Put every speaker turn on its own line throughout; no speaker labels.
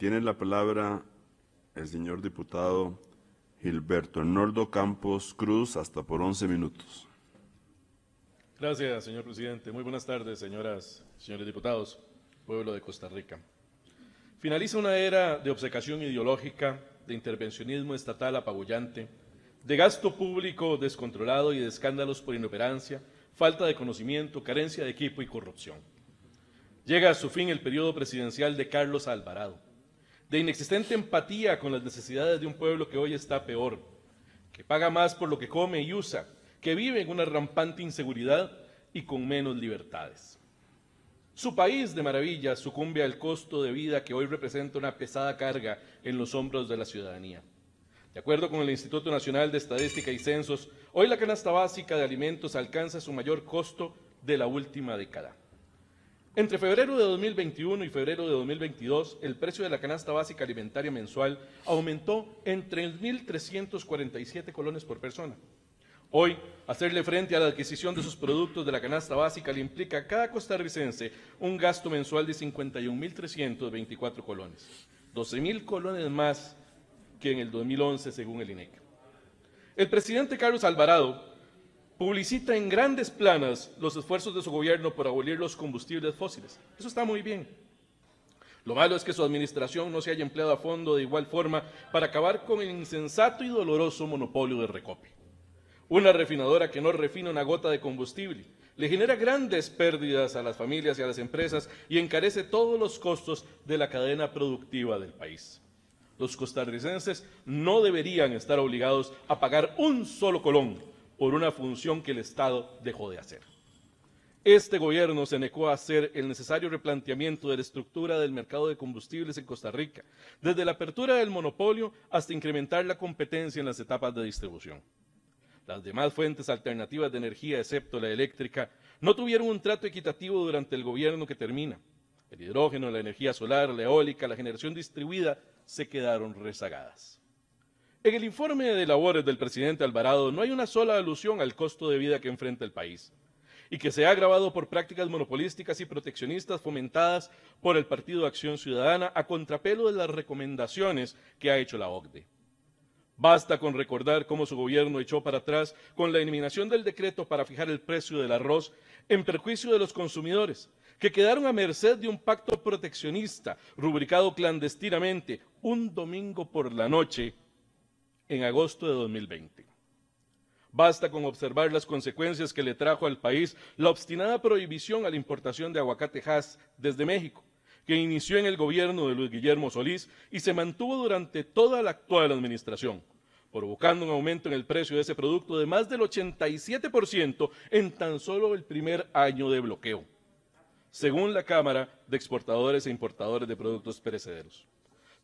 Tiene la palabra el señor diputado Gilberto Nordo Campos Cruz, hasta por 11 minutos.
Gracias, señor presidente. Muy buenas tardes, señoras, señores diputados, pueblo de Costa Rica. Finaliza una era de obcecación ideológica, de intervencionismo estatal apabullante, de gasto público descontrolado y de escándalos por inoperancia, falta de conocimiento, carencia de equipo y corrupción. Llega a su fin el periodo presidencial de Carlos Alvarado, de inexistente empatía con las necesidades de un pueblo que hoy está peor, que paga más por lo que come y usa, que vive en una rampante inseguridad y con menos libertades. Su país de maravilla sucumbe al costo de vida que hoy representa una pesada carga en los hombros de la ciudadanía. De acuerdo con el Instituto Nacional de Estadística y Censos, hoy la canasta básica de alimentos alcanza su mayor costo de la última década. Entre febrero de 2021 y febrero de 2022, el precio de la canasta básica alimentaria mensual aumentó en 3.347 colones por persona. Hoy, hacerle frente a la adquisición de sus productos de la canasta básica le implica a cada costarricense un gasto mensual de 51.324 colones, 12.000 colones más que en el 2011 según el INEC. El presidente Carlos Alvarado publicita en grandes planas los esfuerzos de su gobierno por abolir los combustibles fósiles. Eso está muy bien. Lo malo es que su administración no se haya empleado a fondo de igual forma para acabar con el insensato y doloroso monopolio de recopio. Una refinadora que no refina una gota de combustible le genera grandes pérdidas a las familias y a las empresas y encarece todos los costos de la cadena productiva del país. Los costarricenses no deberían estar obligados a pagar un solo colón por una función que el Estado dejó de hacer. Este gobierno se negó a hacer el necesario replanteamiento de la estructura del mercado de combustibles en Costa Rica, desde la apertura del monopolio hasta incrementar la competencia en las etapas de distribución. Las demás fuentes alternativas de energía, excepto la eléctrica, no tuvieron un trato equitativo durante el gobierno que termina. El hidrógeno, la energía solar, la eólica, la generación distribuida se quedaron rezagadas. En el informe de labores del presidente Alvarado no hay una sola alusión al costo de vida que enfrenta el país y que se ha agravado por prácticas monopolísticas y proteccionistas fomentadas por el Partido Acción Ciudadana a contrapelo de las recomendaciones que ha hecho la OCDE. Basta con recordar cómo su gobierno echó para atrás con la eliminación del decreto para fijar el precio del arroz en perjuicio de los consumidores, que quedaron a merced de un pacto proteccionista rubricado clandestinamente un domingo por la noche en agosto de 2020. Basta con observar las consecuencias que le trajo al país la obstinada prohibición a la importación de aguacate Hass desde México, que inició en el gobierno de Luis Guillermo Solís y se mantuvo durante toda la actual administración, provocando un aumento en el precio de ese producto de más del 87% en tan solo el primer año de bloqueo, según la Cámara de Exportadores e Importadores de Productos Perecederos.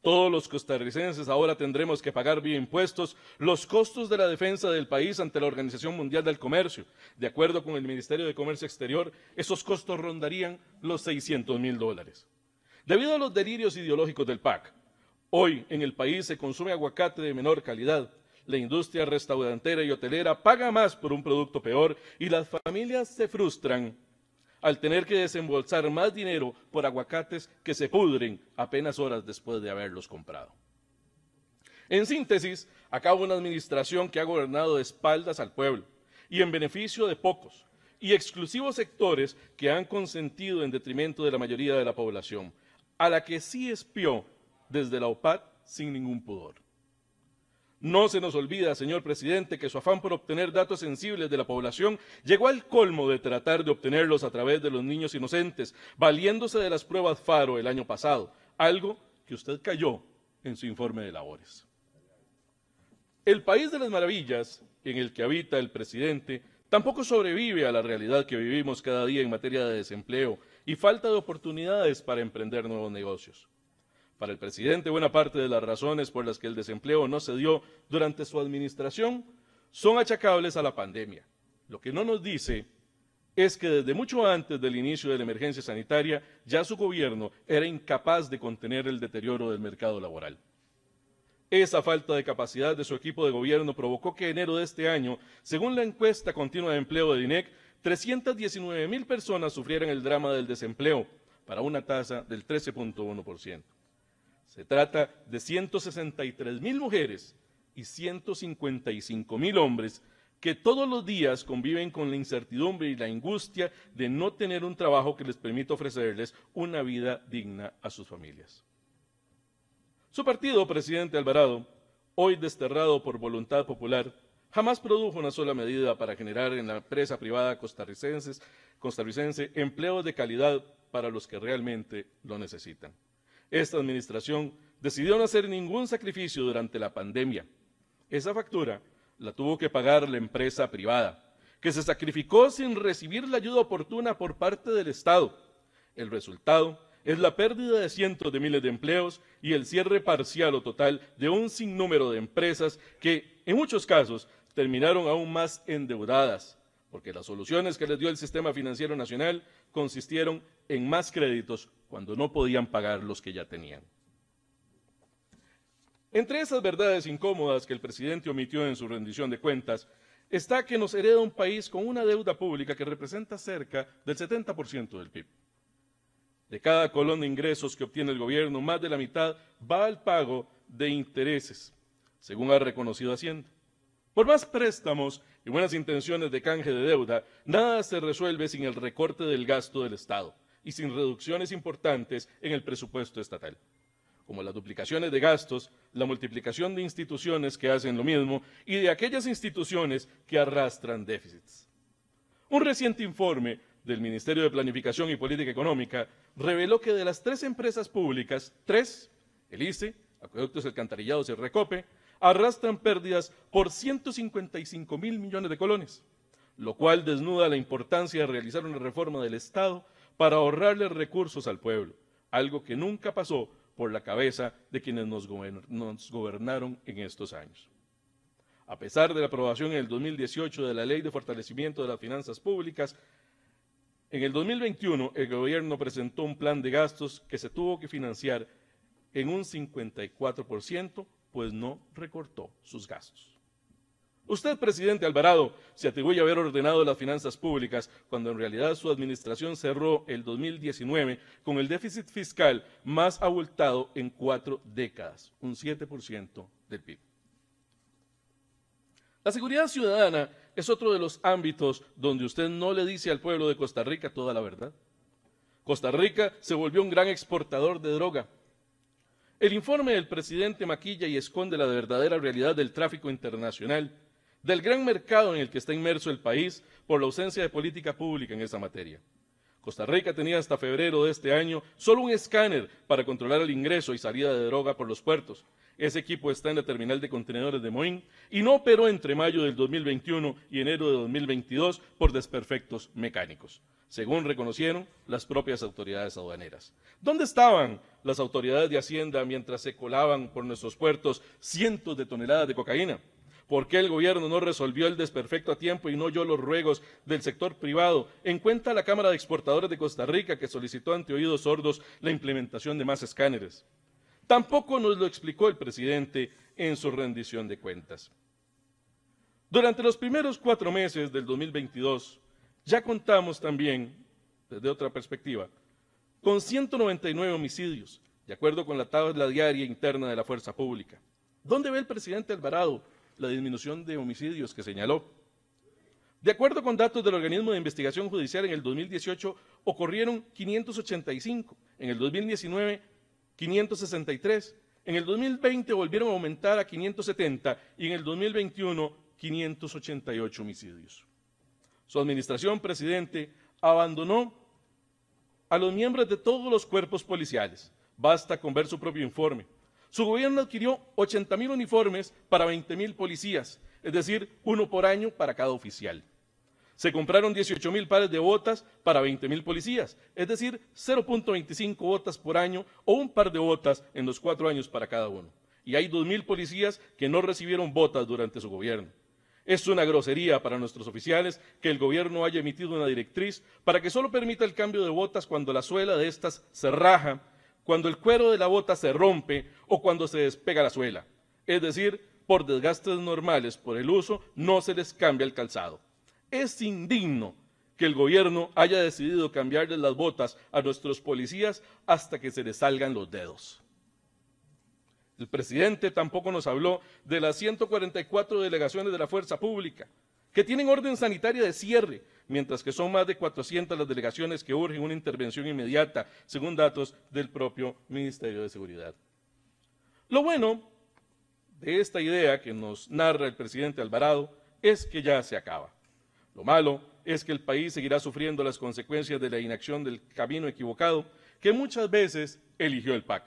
Todos los costarricenses ahora tendremos que pagar vía impuestos los costos de la defensa del país ante la Organización Mundial del Comercio. De acuerdo con el Ministerio de Comercio Exterior, esos costos rondarían los 600 mil dólares. Debido a los delirios ideológicos del PAC, hoy en el país se consume aguacate de menor calidad, la industria restaurantera y hotelera paga más por un producto peor y las familias se frustran al tener que desembolsar más dinero por aguacates que se pudren apenas horas después de haberlos comprado. En síntesis, acaba una administración que ha gobernado de espaldas al pueblo y en beneficio de pocos y exclusivos sectores que han consentido en detrimento de la mayoría de la población a la que sí espió desde la OPAT sin ningún pudor. No se nos olvida, señor presidente, que su afán por obtener datos sensibles de la población llegó al colmo de tratar de obtenerlos a través de los niños inocentes, valiéndose de las pruebas FARO el año pasado, algo que usted cayó en su informe de labores. El país de las maravillas, en el que habita el presidente, tampoco sobrevive a la realidad que vivimos cada día en materia de desempleo y falta de oportunidades para emprender nuevos negocios. Para el presidente, buena parte de las razones por las que el desempleo no se dio durante su administración son achacables a la pandemia. Lo que no nos dice es que desde mucho antes del inicio de la emergencia sanitaria ya su gobierno era incapaz de contener el deterioro del mercado laboral. Esa falta de capacidad de su equipo de gobierno provocó que en enero de este año, según la encuesta continua de empleo de INEC, 319 mil personas sufrieran el drama del desempleo, para una tasa del 13.1%. Se trata de 163 mil mujeres y 155 mil hombres que todos los días conviven con la incertidumbre y la angustia de no tener un trabajo que les permita ofrecerles una vida digna a sus familias. Su partido, presidente Alvarado, hoy desterrado por voluntad popular, jamás produjo una sola medida para generar en la empresa privada costarricense, costarricense empleos de calidad para los que realmente lo necesitan. Esta administración decidió no hacer ningún sacrificio durante la pandemia. Esa factura la tuvo que pagar la empresa privada, que se sacrificó sin recibir la ayuda oportuna por parte del Estado. El resultado es la pérdida de cientos de miles de empleos y el cierre parcial o total de un sinnúmero de empresas que, en muchos casos, terminaron aún más endeudadas, porque las soluciones que les dio el sistema financiero nacional consistieron en más créditos cuando no podían pagar los que ya tenían. Entre esas verdades incómodas que el presidente omitió en su rendición de cuentas, está que nos hereda un país con una deuda pública que representa cerca del 70% del PIB. De cada colón de ingresos que obtiene el gobierno, más de la mitad va al pago de intereses, según ha reconocido Hacienda. Por más préstamos y buenas intenciones de canje de deuda, nada se resuelve sin el recorte del gasto del Estado y sin reducciones importantes en el presupuesto estatal como las duplicaciones de gastos, la multiplicación de instituciones que hacen lo mismo y de aquellas instituciones que arrastran déficits. Un reciente informe del Ministerio de Planificación y Política Económica reveló que de las tres empresas públicas, tres, el ICE, Acueductos Alcantarillados y Recope, arrastran pérdidas por 155 mil millones de colones, lo cual desnuda la importancia de realizar una reforma del Estado para ahorrarle recursos al pueblo, algo que nunca pasó por la cabeza de quienes nos, gobernaron en estos años. A pesar de la aprobación en el 2018 de la Ley de Fortalecimiento de las Finanzas Públicas, en el 2021 el gobierno presentó un plan de gastos que se tuvo que financiar en un 54%, pues no recortó sus gastos. Usted, presidente Alvarado, se atribuye a haber ordenado las finanzas públicas cuando en realidad su administración cerró el 2019 con el déficit fiscal más abultado en cuatro décadas, un 7% del PIB. La seguridad ciudadana es otro de los ámbitos donde usted no le dice al pueblo de Costa Rica toda la verdad. Costa Rica se volvió un gran exportador de droga. El informe del presidente maquilla y esconde la verdadera realidad del tráfico internacional del gran mercado en el que está inmerso el país por la ausencia de política pública en esa materia. Costa Rica tenía hasta febrero de este año solo un escáner para controlar el ingreso y salida de droga por los puertos. Ese equipo está en la terminal de contenedores de Moín y no operó entre mayo del 2021 y enero de 2022 por desperfectos mecánicos, según reconocieron las propias autoridades aduaneras. ¿Dónde estaban las autoridades de Hacienda mientras se colaban por nuestros puertos cientos de toneladas de cocaína? ¿Por qué el gobierno no resolvió el desperfecto a tiempo y no oyó los ruegos del sector privado? En cuenta la Cámara de Exportadores de Costa Rica, que solicitó ante oídos sordos la implementación de más escáneres. Tampoco nos lo explicó el presidente en su rendición de cuentas. Durante los primeros cuatro meses del 2022, ya contamos también, desde otra perspectiva, con 199 homicidios, de acuerdo con la tabla diaria interna de la Fuerza Pública. ¿Dónde ve el presidente Alvarado la disminución de homicidios que señaló. De acuerdo con datos del organismo de investigación judicial, en el 2018 ocurrieron 585, en el 2019 563, en el 2020 volvieron a aumentar a 570 y en el 2021 588 homicidios. Su administración, presidente, abandonó a los miembros de todos los cuerpos policiales. Basta con ver su propio informe. Su gobierno adquirió 80 mil uniformes para 20 mil policías, es decir, uno por año para cada oficial. Se compraron 18 mil pares de botas para 20 mil policías, es decir, 0.25 botas por año o un par de botas en los cuatro años para cada uno. Y hay 2 mil policías que no recibieron botas durante su gobierno. Es una grosería para nuestros oficiales que el gobierno haya emitido una directriz para que solo permita el cambio de botas cuando la suela de estas se raja cuando el cuero de la bota se rompe o cuando se despega la suela. Es decir, por desgastes normales por el uso, no se les cambia el calzado. Es indigno que el gobierno haya decidido cambiarles las botas a nuestros policías hasta que se les salgan los dedos. El presidente tampoco nos habló de las 144 delegaciones de la fuerza pública, que tienen orden sanitaria de cierre, mientras que son más de 400 las delegaciones que urgen una intervención inmediata, según datos del propio Ministerio de Seguridad. Lo bueno de esta idea que nos narra el presidente Alvarado es que ya se acaba. Lo malo es que el país seguirá sufriendo las consecuencias de la inacción del camino equivocado que muchas veces eligió el PAC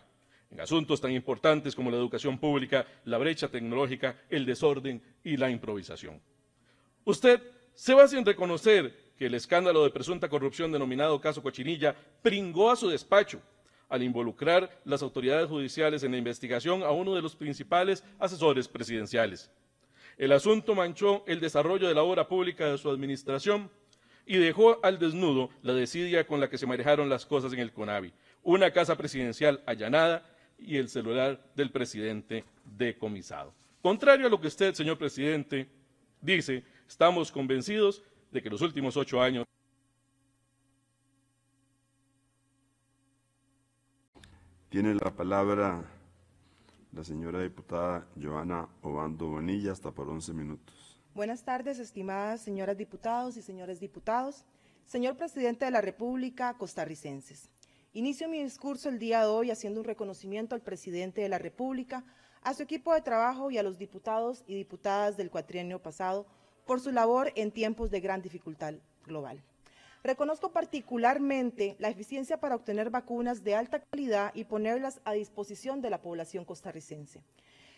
en asuntos tan importantes como la educación pública, la brecha tecnológica, el desorden y la improvisación. Usted se va sin reconocer que el escándalo de presunta corrupción denominado caso Cochinilla pringó a su despacho al involucrar las autoridades judiciales en la investigación a uno de los principales asesores presidenciales. El asunto manchó el desarrollo de la obra pública de su administración y dejó al desnudo la desidia con la que se manejaron las cosas en el CONAVI. Una casa presidencial allanada y el celular del presidente decomisado. Contrario a lo que usted, señor presidente, dice, estamos convencidos de que los últimos ocho años
Tiene la palabra la señora diputada Joana Obando Bonilla, hasta por 11 minutos.
Buenas tardes, estimadas señoras diputados y señores diputados. Señor presidente de la República, costarricenses. Inicio mi discurso el día de hoy haciendo un reconocimiento al presidente de la República, a su equipo de trabajo y a los diputados y diputadas del cuatrienio pasado por su labor en tiempos de gran dificultad global. Reconozco particularmente la eficiencia para obtener vacunas de alta calidad y ponerlas a disposición de la población costarricense.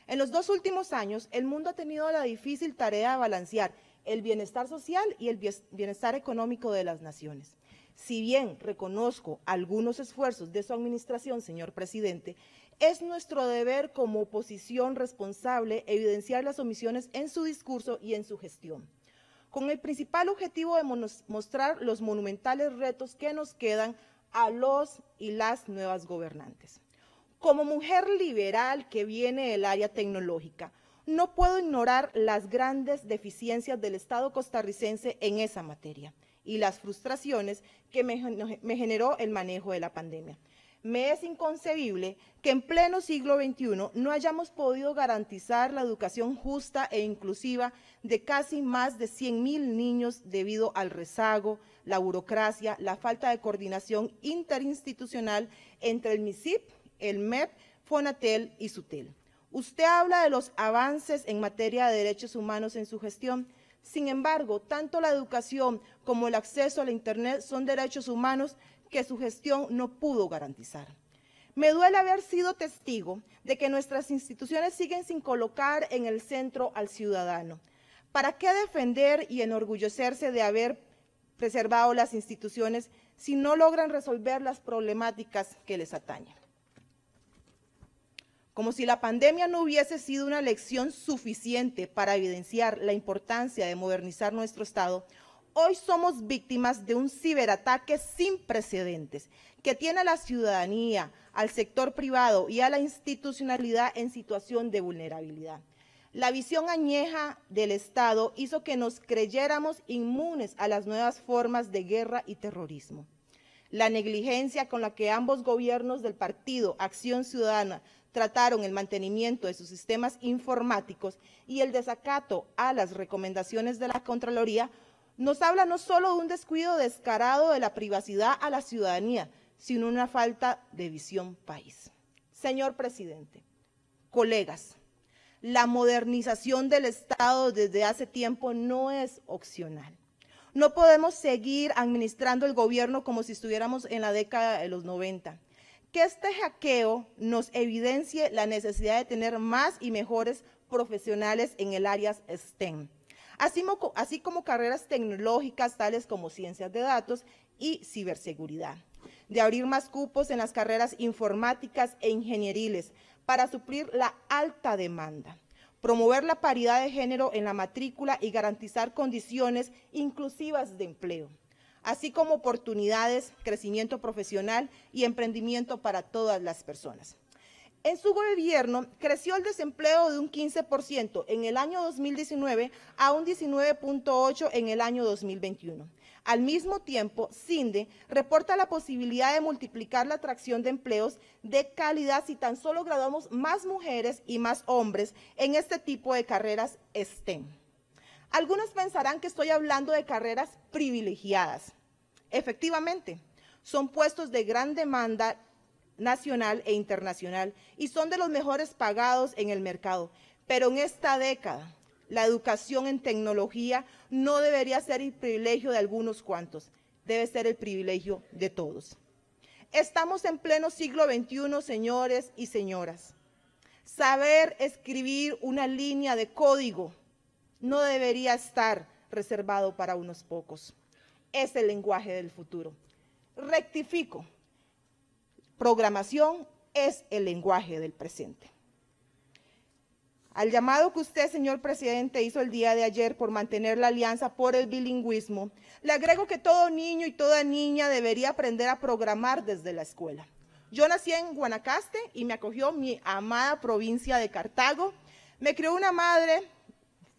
En los dos últimos años, el mundo ha tenido la difícil tarea de balancear el bienestar social y el bienestar económico de las naciones. Si bien reconozco algunos esfuerzos de su administración, señor presidente, es nuestro deber como oposición responsable evidenciar las omisiones en su discurso y en su gestión con el principal objetivo de mostrar los monumentales retos que nos quedan a los y las nuevas gobernantes. Como mujer liberal que viene del área tecnológica, no puedo ignorar las grandes deficiencias del Estado costarricense en esa materia y las frustraciones que me, generó el manejo de la pandemia me es inconcebible que en pleno siglo XXI no hayamos podido garantizar la educación justa e inclusiva de casi más de 100 mil niños debido al rezago, la burocracia, la falta de coordinación interinstitucional entre el MISIP, el MEP, FONATEL y SUTEL. Usted habla de los avances en materia de derechos humanos en su gestión. Sin embargo, tanto la educación como el acceso a la Internet son derechos humanos que su gestión no pudo garantizar. Me duele haber sido testigo de que nuestras instituciones siguen sin colocar en el centro al ciudadano. ¿Para qué defender y enorgullecerse de haber preservado las instituciones si no logran resolver las problemáticas que les atañen? Como si la pandemia no hubiese sido una lección suficiente para evidenciar la importancia de modernizar nuestro Estado, Hoy somos víctimas de un ciberataque sin precedentes que tiene a la ciudadanía, al sector privado y a la institucionalidad en situación de vulnerabilidad. La visión añeja del Estado hizo que nos creyéramos inmunes a las nuevas formas de guerra y terrorismo. La negligencia con la que ambos gobiernos del partido Acción Ciudadana trataron el mantenimiento de sus sistemas informáticos y el desacato a las recomendaciones de la Contraloría nos habla no solo de un descuido descarado de la privacidad a la ciudadanía, sino una falta de visión país. Señor presidente, colegas, la modernización del Estado desde hace tiempo no es opcional. No podemos seguir administrando el gobierno como si estuviéramos en la década de los 90. Que este hackeo nos evidencie la necesidad de tener más y mejores profesionales en el área STEM así, como carreras tecnológicas tales como ciencias de datos y ciberseguridad, de abrir más cupos en las carreras informáticas e ingenieriles para suplir la alta demanda, promover la paridad de género en la matrícula y garantizar condiciones inclusivas de empleo, así como oportunidades, crecimiento profesional y emprendimiento para todas las personas. En su gobierno creció el desempleo de un 15% en el año 2019 a un 19.8% en el año 2021. Al mismo tiempo, CINDE reporta la posibilidad de multiplicar la atracción de empleos de calidad si tan solo graduamos más mujeres y más hombres en este tipo de carreras STEM. Algunos pensarán que estoy hablando de carreras privilegiadas. Efectivamente, son puestos de gran demanda nacional e internacional y son de los mejores pagados en el mercado. Pero en esta década, la educación en tecnología no debería ser el privilegio de algunos cuantos, debe ser el privilegio de todos. Estamos en pleno siglo XXI, señores y señoras. Saber escribir una línea de código no debería estar reservado para unos pocos. Es el lenguaje del futuro. Rectifico. Programación es el lenguaje del presente. Al llamado que usted, señor presidente, hizo el día de ayer por mantener la alianza por el bilingüismo, le agrego que todo niño y toda niña debería aprender a programar desde la escuela. Yo nací en Guanacaste y me acogió mi amada provincia de Cartago. Me creó una madre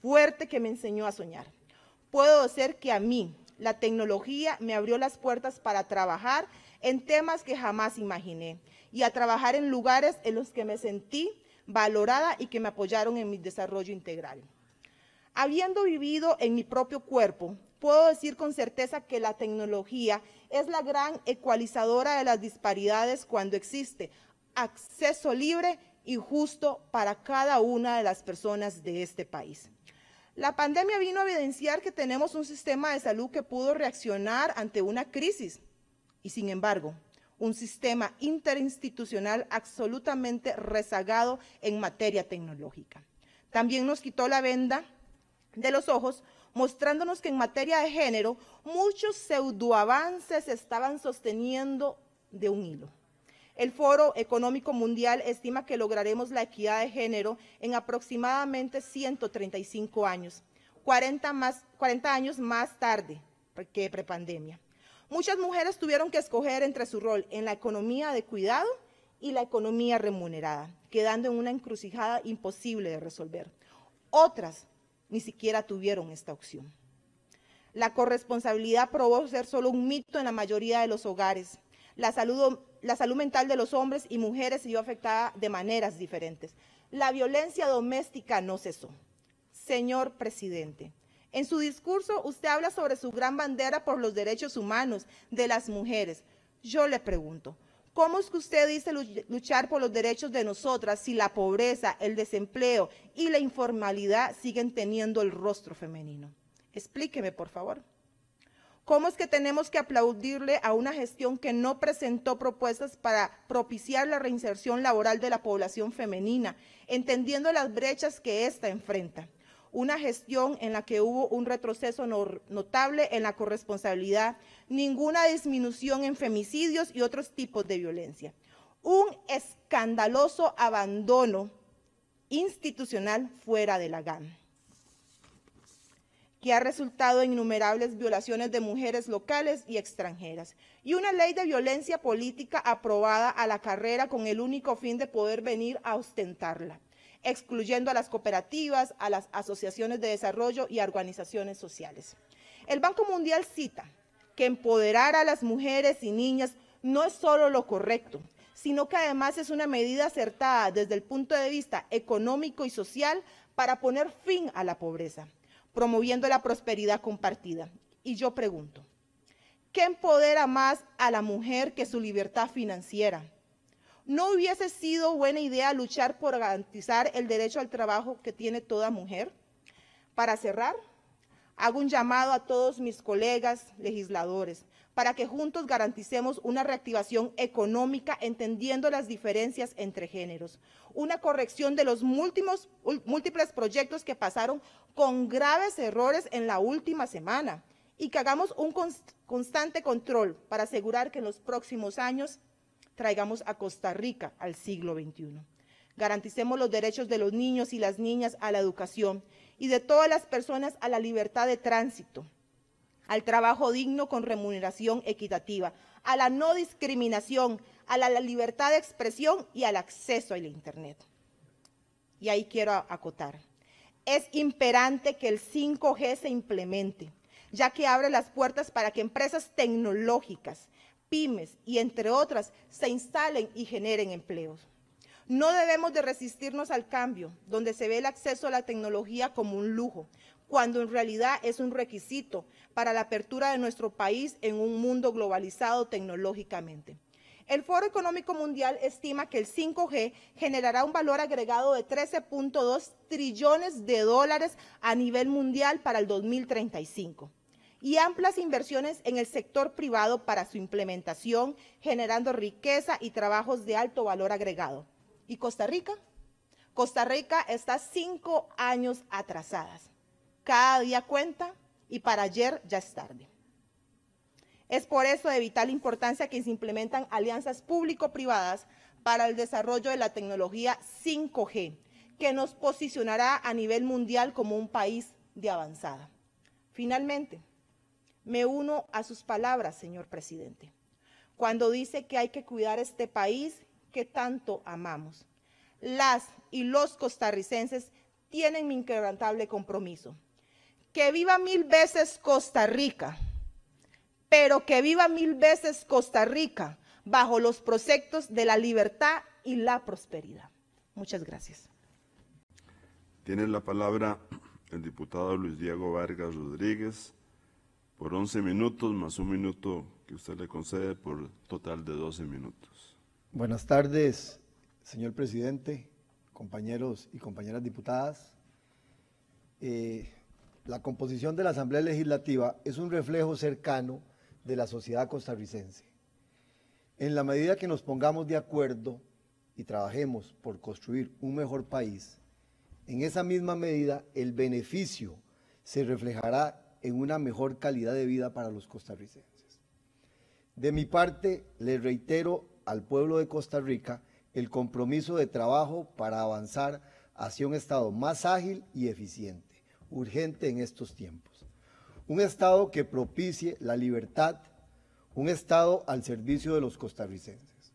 fuerte que me enseñó a soñar. Puedo decir que a mí la tecnología me abrió las puertas para trabajar en temas que jamás imaginé y a trabajar en lugares en los que me sentí valorada y que me apoyaron en mi desarrollo integral. Habiendo vivido en mi propio cuerpo, puedo decir con certeza que la tecnología es la gran ecualizadora de las disparidades cuando existe acceso libre y justo para cada una de las personas de este país. La pandemia vino a evidenciar que tenemos un sistema de salud que pudo reaccionar ante una crisis y sin embargo un sistema interinstitucional absolutamente rezagado en materia tecnológica. También nos quitó la venda de los ojos, mostrándonos que en materia de género muchos pseudoavances estaban sosteniendo de un hilo. El Foro Económico Mundial estima que lograremos la equidad de género en aproximadamente 135 años, 40, más, 40 años más tarde que prepandemia. Muchas mujeres tuvieron que escoger entre su rol en la economía de cuidado y la economía remunerada, quedando en una encrucijada imposible de resolver. Otras ni siquiera tuvieron esta opción. La corresponsabilidad probó ser solo un mito en la mayoría de los hogares. La salud, la salud mental de los hombres y mujeres se vio afectada de maneras diferentes. La violencia doméstica no cesó. Señor presidente, en su discurso usted habla sobre su gran bandera por los derechos humanos de las mujeres. Yo le pregunto, ¿cómo es que usted dice luchar por los derechos de nosotras si la pobreza, el desempleo y la informalidad siguen teniendo el rostro femenino? Explíqueme, por favor. ¿Cómo es que tenemos que aplaudirle a una gestión que no presentó propuestas para propiciar la reinserción laboral de la población femenina, entendiendo las brechas que ésta enfrenta? Una gestión en la que hubo un retroceso notable en la corresponsabilidad, ninguna disminución en femicidios y otros tipos de violencia. Un escandaloso abandono institucional fuera de la GAN, que ha resultado en innumerables violaciones de mujeres locales y extranjeras, y una ley de violencia política aprobada a la carrera con el único fin de poder venir a ostentarla excluyendo a las cooperativas, a las asociaciones de desarrollo y a organizaciones sociales. El Banco Mundial cita que empoderar a las mujeres y niñas no es solo lo correcto, sino que además es una medida acertada desde el punto de vista económico y social para poner fin a la pobreza, promoviendo la prosperidad compartida. Y yo pregunto, ¿qué empodera más a la mujer que su libertad financiera? ¿No hubiese sido buena idea luchar por garantizar el derecho al trabajo que tiene toda mujer? Para cerrar, hago un llamado a todos mis colegas legisladores para que juntos garanticemos una reactivación económica entendiendo las diferencias entre géneros, una corrección de los múltiples proyectos que pasaron con graves errores en la última semana y que hagamos un constante control para asegurar que en los próximos años traigamos a Costa Rica al siglo XXI. Garanticemos los derechos de los niños y las niñas a la educación y de todas las personas a la libertad de tránsito, al trabajo digno con remuneración equitativa, a la no discriminación, a la, libertad de expresión y al acceso al Internet. Y ahí quiero acotar. Es imperante que el 5G se implemente. ya que abre las puertas para que empresas tecnológicas, pymes y entre otras se instalen y generen empleos. No debemos de resistirnos al cambio, donde se ve el acceso a la tecnología como un lujo, cuando en realidad es un requisito para la apertura de nuestro país en un mundo globalizado tecnológicamente. El Foro Económico Mundial estima que el 5G generará un valor agregado de 13.2 trillones de dólares a nivel mundial para el 2035 y amplias inversiones en el sector privado para su implementación, generando riqueza y trabajos de alto valor agregado. ¿Y Costa Rica? Costa Rica está cinco años atrasadas. Cada día cuenta y para ayer ya es tarde. Es por eso de vital importancia que se implementan alianzas público-privadas para el desarrollo de la tecnología 5G, que nos posicionará a nivel mundial como un país de avanzada. Finalmente, me uno a sus palabras, señor presidente, cuando dice que hay que cuidar este país que tanto amamos. Las y los costarricenses tienen mi inquebrantable compromiso. Que viva mil veces Costa Rica pero que viva mil veces Costa Rica bajo los proyectos de la libertad y la prosperidad. Muchas gracias.
Tiene la palabra el diputado Luis Diego Vargas Rodríguez por 11 minutos más un minuto que usted le concede por total de 12 minutos.
Buenas tardes, señor presidente, compañeros y compañeras diputadas. Eh, la composición de la Asamblea Legislativa es un reflejo cercano de la sociedad costarricense. En la medida que nos pongamos de acuerdo y trabajemos por construir un mejor país, en esa misma medida el beneficio se reflejará en una mejor calidad de vida para los costarricenses. De mi parte, le reitero al pueblo de Costa Rica el compromiso de trabajo para avanzar hacia un Estado más ágil y eficiente, urgente en estos tiempos un Estado que propicie la libertad, un Estado al servicio de los costarricenses.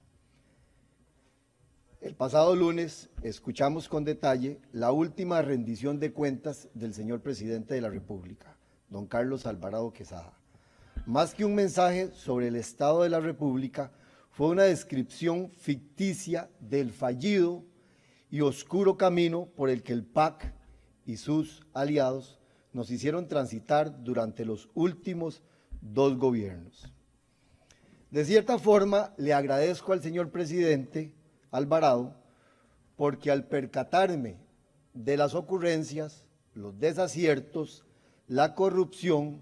El pasado lunes escuchamos con detalle la última rendición de cuentas del señor presidente de la República, don Carlos Alvarado Quesada. Más que un mensaje sobre el Estado de la República, fue una descripción ficticia del fallido y oscuro camino por el que el PAC y sus aliados nos hicieron transitar durante los últimos dos gobiernos. De cierta forma, le agradezco al señor presidente Alvarado porque al percatarme de las ocurrencias, los desaciertos, la corrupción,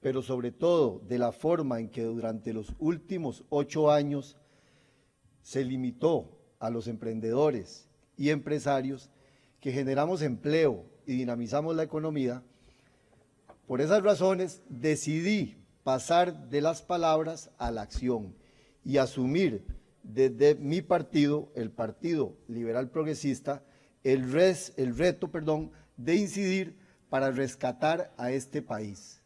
pero sobre todo de la forma en que durante los últimos ocho años se limitó a los emprendedores y empresarios que generamos empleo y dinamizamos la economía, por esas razones decidí pasar de las palabras a la acción y asumir desde mi partido, el Partido Liberal Progresista, el, res, el reto perdón, de incidir para rescatar a este país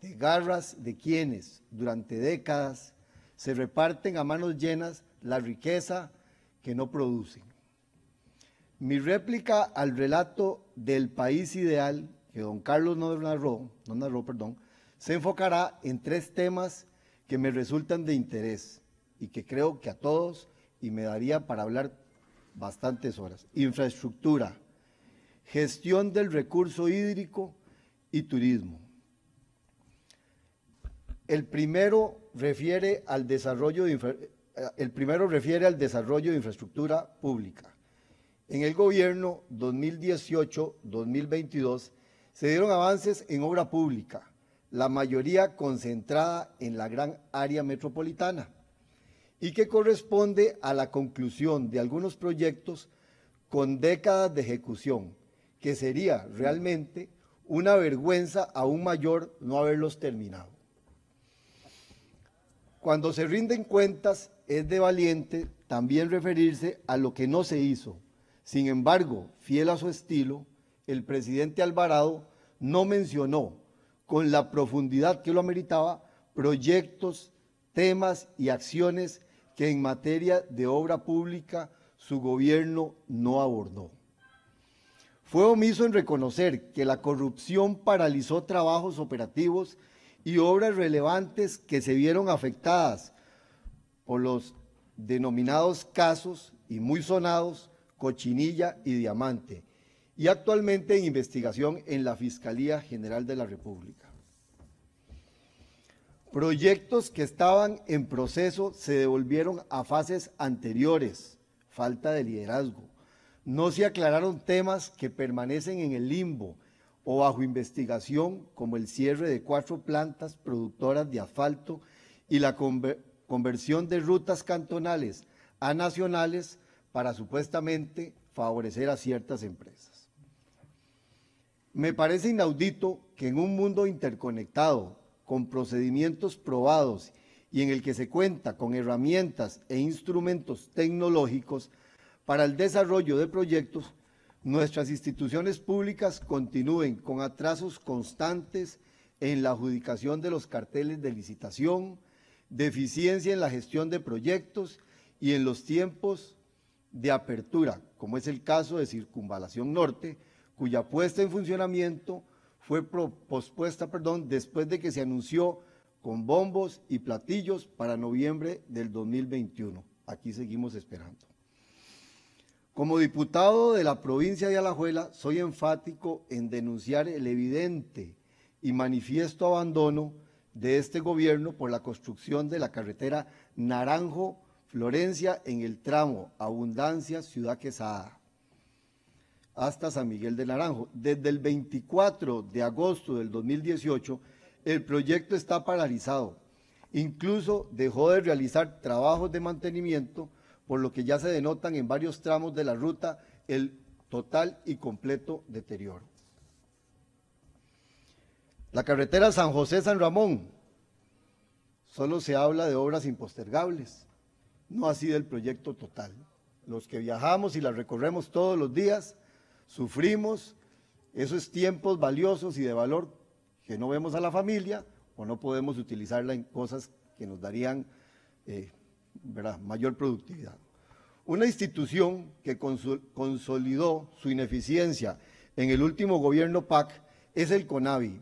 de garras de quienes durante décadas se reparten a manos llenas la riqueza que no producen. Mi réplica al relato del país ideal que don Carlos no narró, no narró perdón, se enfocará en tres temas que me resultan de interés y que creo que a todos y me daría para hablar bastantes horas. Infraestructura, gestión del recurso hídrico y turismo. El primero refiere al desarrollo de, eh, el primero refiere al desarrollo de infraestructura pública. En el gobierno 2018-2022 se dieron avances en obra pública, la mayoría concentrada en la gran área metropolitana, y que corresponde a la conclusión de algunos proyectos con décadas de ejecución, que sería realmente una vergüenza aún mayor no haberlos terminado. Cuando se rinden cuentas, es de valiente también referirse a lo que no se hizo. Sin embargo, fiel a su estilo, el presidente Alvarado no mencionó con la profundidad que lo ameritaba proyectos, temas y acciones que en materia de obra pública su gobierno no abordó. Fue omiso en reconocer que la corrupción paralizó trabajos operativos y obras relevantes que se vieron afectadas por los denominados casos y muy sonados Cochinilla y Diamante, y actualmente en investigación en la Fiscalía General de la República. Proyectos que estaban en proceso se devolvieron a fases anteriores, falta de liderazgo. No se aclararon temas que permanecen en el limbo o bajo investigación, como el cierre de cuatro plantas productoras de asfalto y la conversión de rutas cantonales a nacionales para supuestamente favorecer a ciertas empresas. Me parece inaudito que en un mundo interconectado, con procedimientos probados y en el que se cuenta con herramientas e instrumentos tecnológicos para el desarrollo de proyectos, nuestras instituciones públicas continúen con atrasos constantes en la adjudicación de los carteles de licitación, deficiencia en la gestión de proyectos y en los tiempos de apertura, como es el caso de Circunvalación Norte, cuya puesta en funcionamiento fue pospuesta perdón, después de que se anunció con bombos y platillos para noviembre del 2021. Aquí seguimos esperando. Como diputado de la provincia de Alajuela, soy enfático en denunciar el evidente y manifiesto abandono de este gobierno por la construcción de la carretera Naranjo-Florencia en el tramo Abundancia Ciudad Quesada hasta San Miguel de Naranjo. Desde el 24 de agosto del 2018, el proyecto está paralizado. Incluso dejó de realizar trabajos de mantenimiento, por lo que ya se denotan en varios tramos de la ruta el total y completo deterioro. La carretera San José-San Ramón, solo se habla de obras impostergables, no así del proyecto total. Los que viajamos y la recorremos todos los días, sufrimos esos tiempos valiosos y de valor que no vemos a la familia o no podemos utilizarla en cosas que nos darían eh, mayor productividad. Una institución que consolidó su ineficiencia en el último gobierno PAC es el CONAVI,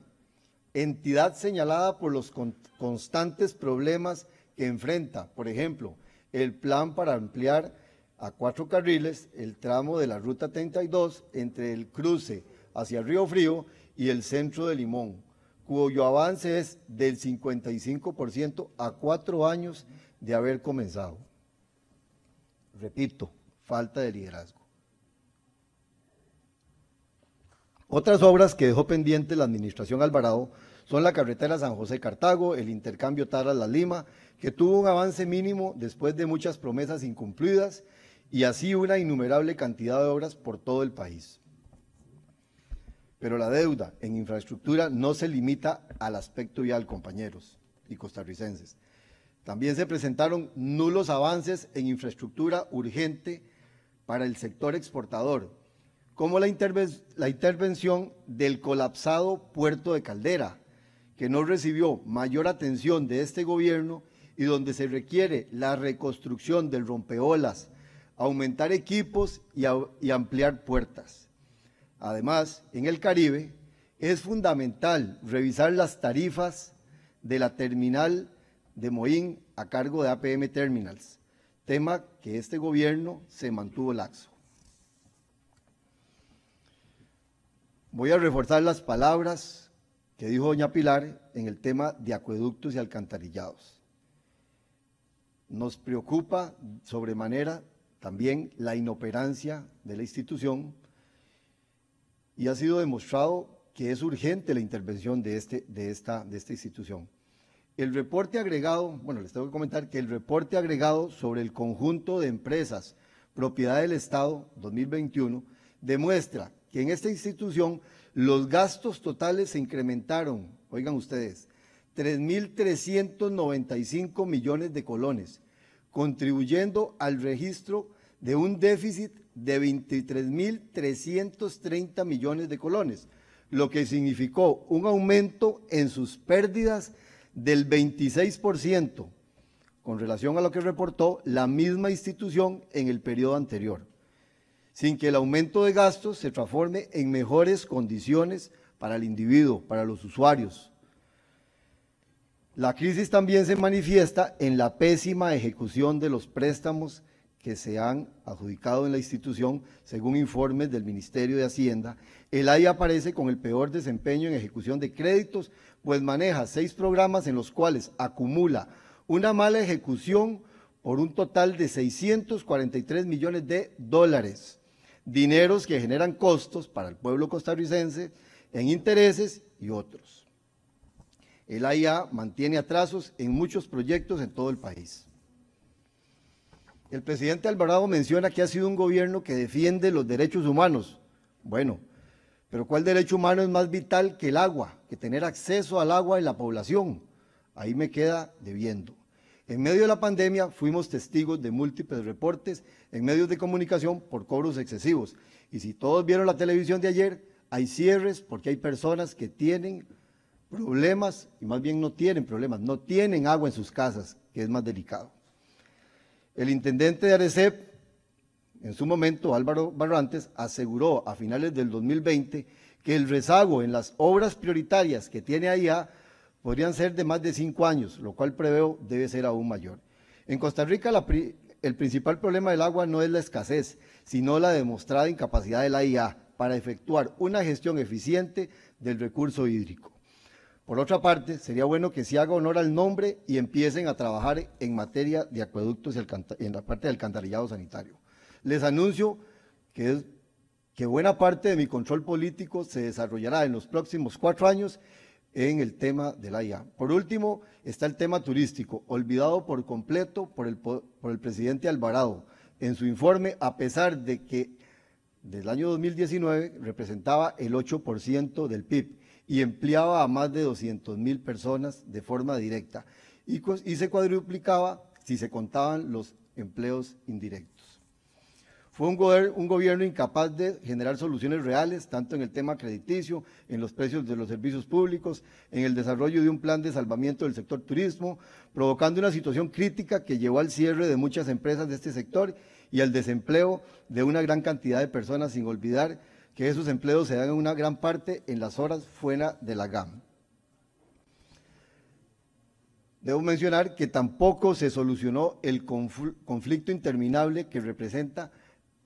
entidad señalada por los constantes problemas que enfrenta, por ejemplo, el plan para ampliar a cuatro carriles el tramo de la Ruta 32 entre el cruce hacia Río Frío y el centro de Limón, cuyo avance es del 55% a cuatro años de haber comenzado. Repito, falta de liderazgo. Otras obras que dejó pendiente la administración Alvarado son la carretera San José Cartago, el intercambio Tara-La Lima, que tuvo un avance mínimo después de muchas promesas incumplidas y así una innumerable cantidad de obras por todo el país. Pero la deuda en infraestructura no se limita al aspecto vial, compañeros y costarricenses. También se presentaron nulos avances en infraestructura urgente para el sector exportador, como la, intervención del colapsado puerto de Caldera, que no recibió mayor atención de este gobierno y donde se requiere la reconstrucción del rompeolas aumentar equipos y, ampliar puertas. Además, en el Caribe es fundamental revisar las tarifas de la terminal de Moín a cargo de APM Terminals, tema que este gobierno se mantuvo laxo. Voy a reforzar las palabras que dijo doña Pilar en el tema de acueductos y alcantarillados. Nos preocupa sobremanera también la inoperancia de la institución y ha sido demostrado que es urgente la intervención de, este, de, esta, de esta institución. El reporte agregado, bueno, les tengo que comentar que el reporte agregado sobre el conjunto de empresas propiedad del Estado 2021 demuestra que en esta institución los gastos totales se incrementaron, oigan ustedes, 3.395 millones de colones, contribuyendo al registro de un déficit de 23.330 millones de colones, lo que significó un aumento en sus pérdidas del 26% con relación a lo que reportó la misma institución en el periodo anterior. sin que el aumento de gastos se transforme en mejores condiciones para el individuo, para los usuarios. La crisis también se manifiesta en la pésima ejecución de los préstamos que se han adjudicado en la institución, según informes del Ministerio de Hacienda. El AI aparece con el peor desempeño en ejecución de créditos, pues maneja seis programas en los cuales acumula una mala ejecución por un total de 643 millones de dólares, dineros que generan costos para el pueblo costarricense en intereses y otros. El AIA mantiene atrasos en muchos proyectos en todo el país. El presidente Alvarado menciona que ha sido un gobierno que defiende los derechos humanos. Bueno, pero ¿cuál derecho humano es más vital que el agua, que tener acceso al agua en la población? Ahí me queda debiendo. En medio de la pandemia fuimos testigos de múltiples reportes en medios de comunicación por cobros excesivos. Y si todos vieron la televisión de ayer, hay cierres porque hay personas que tienen problemas, y más bien no tienen problemas, no tienen agua en sus casas, que es más delicado. El intendente de Arecep, en su momento, Álvaro Barrantes, aseguró a finales del 2020 que el rezago en las obras prioritarias que tiene allá podrían ser de más de cinco años, lo cual preveo debe ser aún mayor. En Costa Rica el principal problema del agua no es la escasez, sino la demostrada incapacidad de la IA para efectuar una gestión eficiente del recurso hídrico. Por otra parte, sería bueno que se haga honor al nombre y empiecen a trabajar en materia de acueductos y en la parte del alcantarillado sanitario. Les anuncio que, que buena parte de mi control político se desarrollará en los próximos cuatro años en el tema de la IA. Por último, está el tema turístico, olvidado por completo por el, por el presidente Alvarado en su informe, a pesar de que del año 2019 representaba el 8% del PIB y empleaba a más de 200 mil personas de forma directa y, se cuadruplicaba si se contaban los empleos indirectos. Fue un, gobierno incapaz de generar soluciones reales, tanto en el tema crediticio, en los precios de los servicios públicos, en el desarrollo de un plan de salvamiento del sector turismo, provocando una situación crítica que llevó al cierre de muchas empresas de este sector y al desempleo de una gran cantidad de personas, sin olvidar que esos empleos se dan en una gran parte en las horas fuera de la GAM. Debo mencionar que tampoco se solucionó el conflicto interminable que representa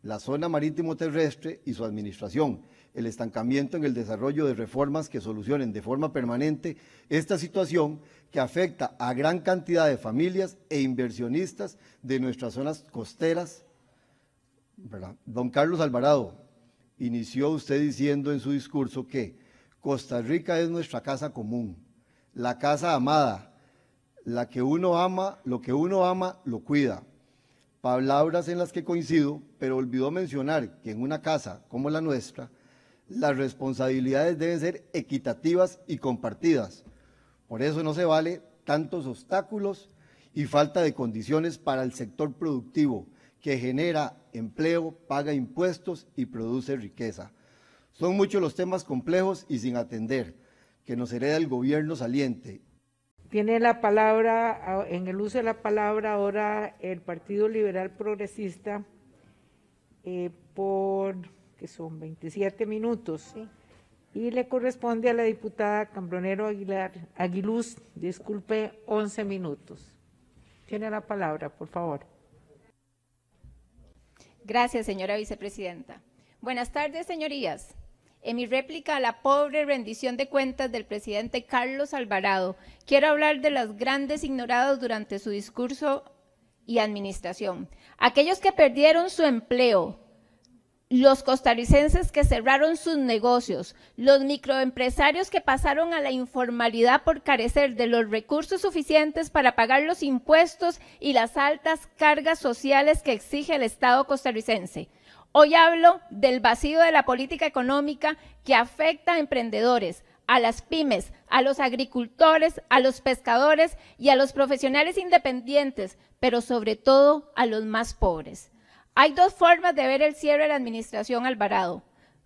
la zona marítimo terrestre y su administración, el estancamiento en el desarrollo de reformas que solucionen de forma permanente esta situación que afecta a gran cantidad de familias e inversionistas de nuestras zonas costeras. Don Carlos Alvarado, inició usted diciendo en su discurso que Costa Rica es nuestra casa común, la casa amada, la que uno ama, lo que uno ama, lo cuida palabras en las que coincido, pero olvidó mencionar que en una casa como la nuestra, las responsabilidades deben ser equitativas y compartidas. Por eso no se vale tantos obstáculos y falta de condiciones para el sector productivo que genera empleo, paga impuestos y produce riqueza. Son muchos los temas complejos y sin atender que nos hereda el gobierno saliente
tiene la palabra, en el uso de la palabra ahora el Partido Liberal Progresista eh, por, que son 27 minutos. Y le corresponde a la diputada Cambronero Aguilar, Aguiluz, disculpe, 11 minutos. Tiene la palabra, por favor.
Gracias, señora vicepresidenta. Buenas tardes, señorías. En mi réplica a la pobre rendición de cuentas del presidente Carlos Alvarado, quiero hablar de los grandes ignorados durante su discurso y administración. Aquellos que perdieron su empleo, los costarricenses que cerraron sus negocios, los microempresarios que pasaron a la informalidad por carecer de los recursos suficientes para pagar los impuestos y las altas cargas sociales que exige el Estado costarricense. Hoy hablo del vacío de la política económica que afecta a emprendedores, a las pymes, a los agricultores, a los pescadores y a los profesionales independientes, pero sobre todo a los más pobres. Hay dos formas de ver el cierre de la administración Alvarado,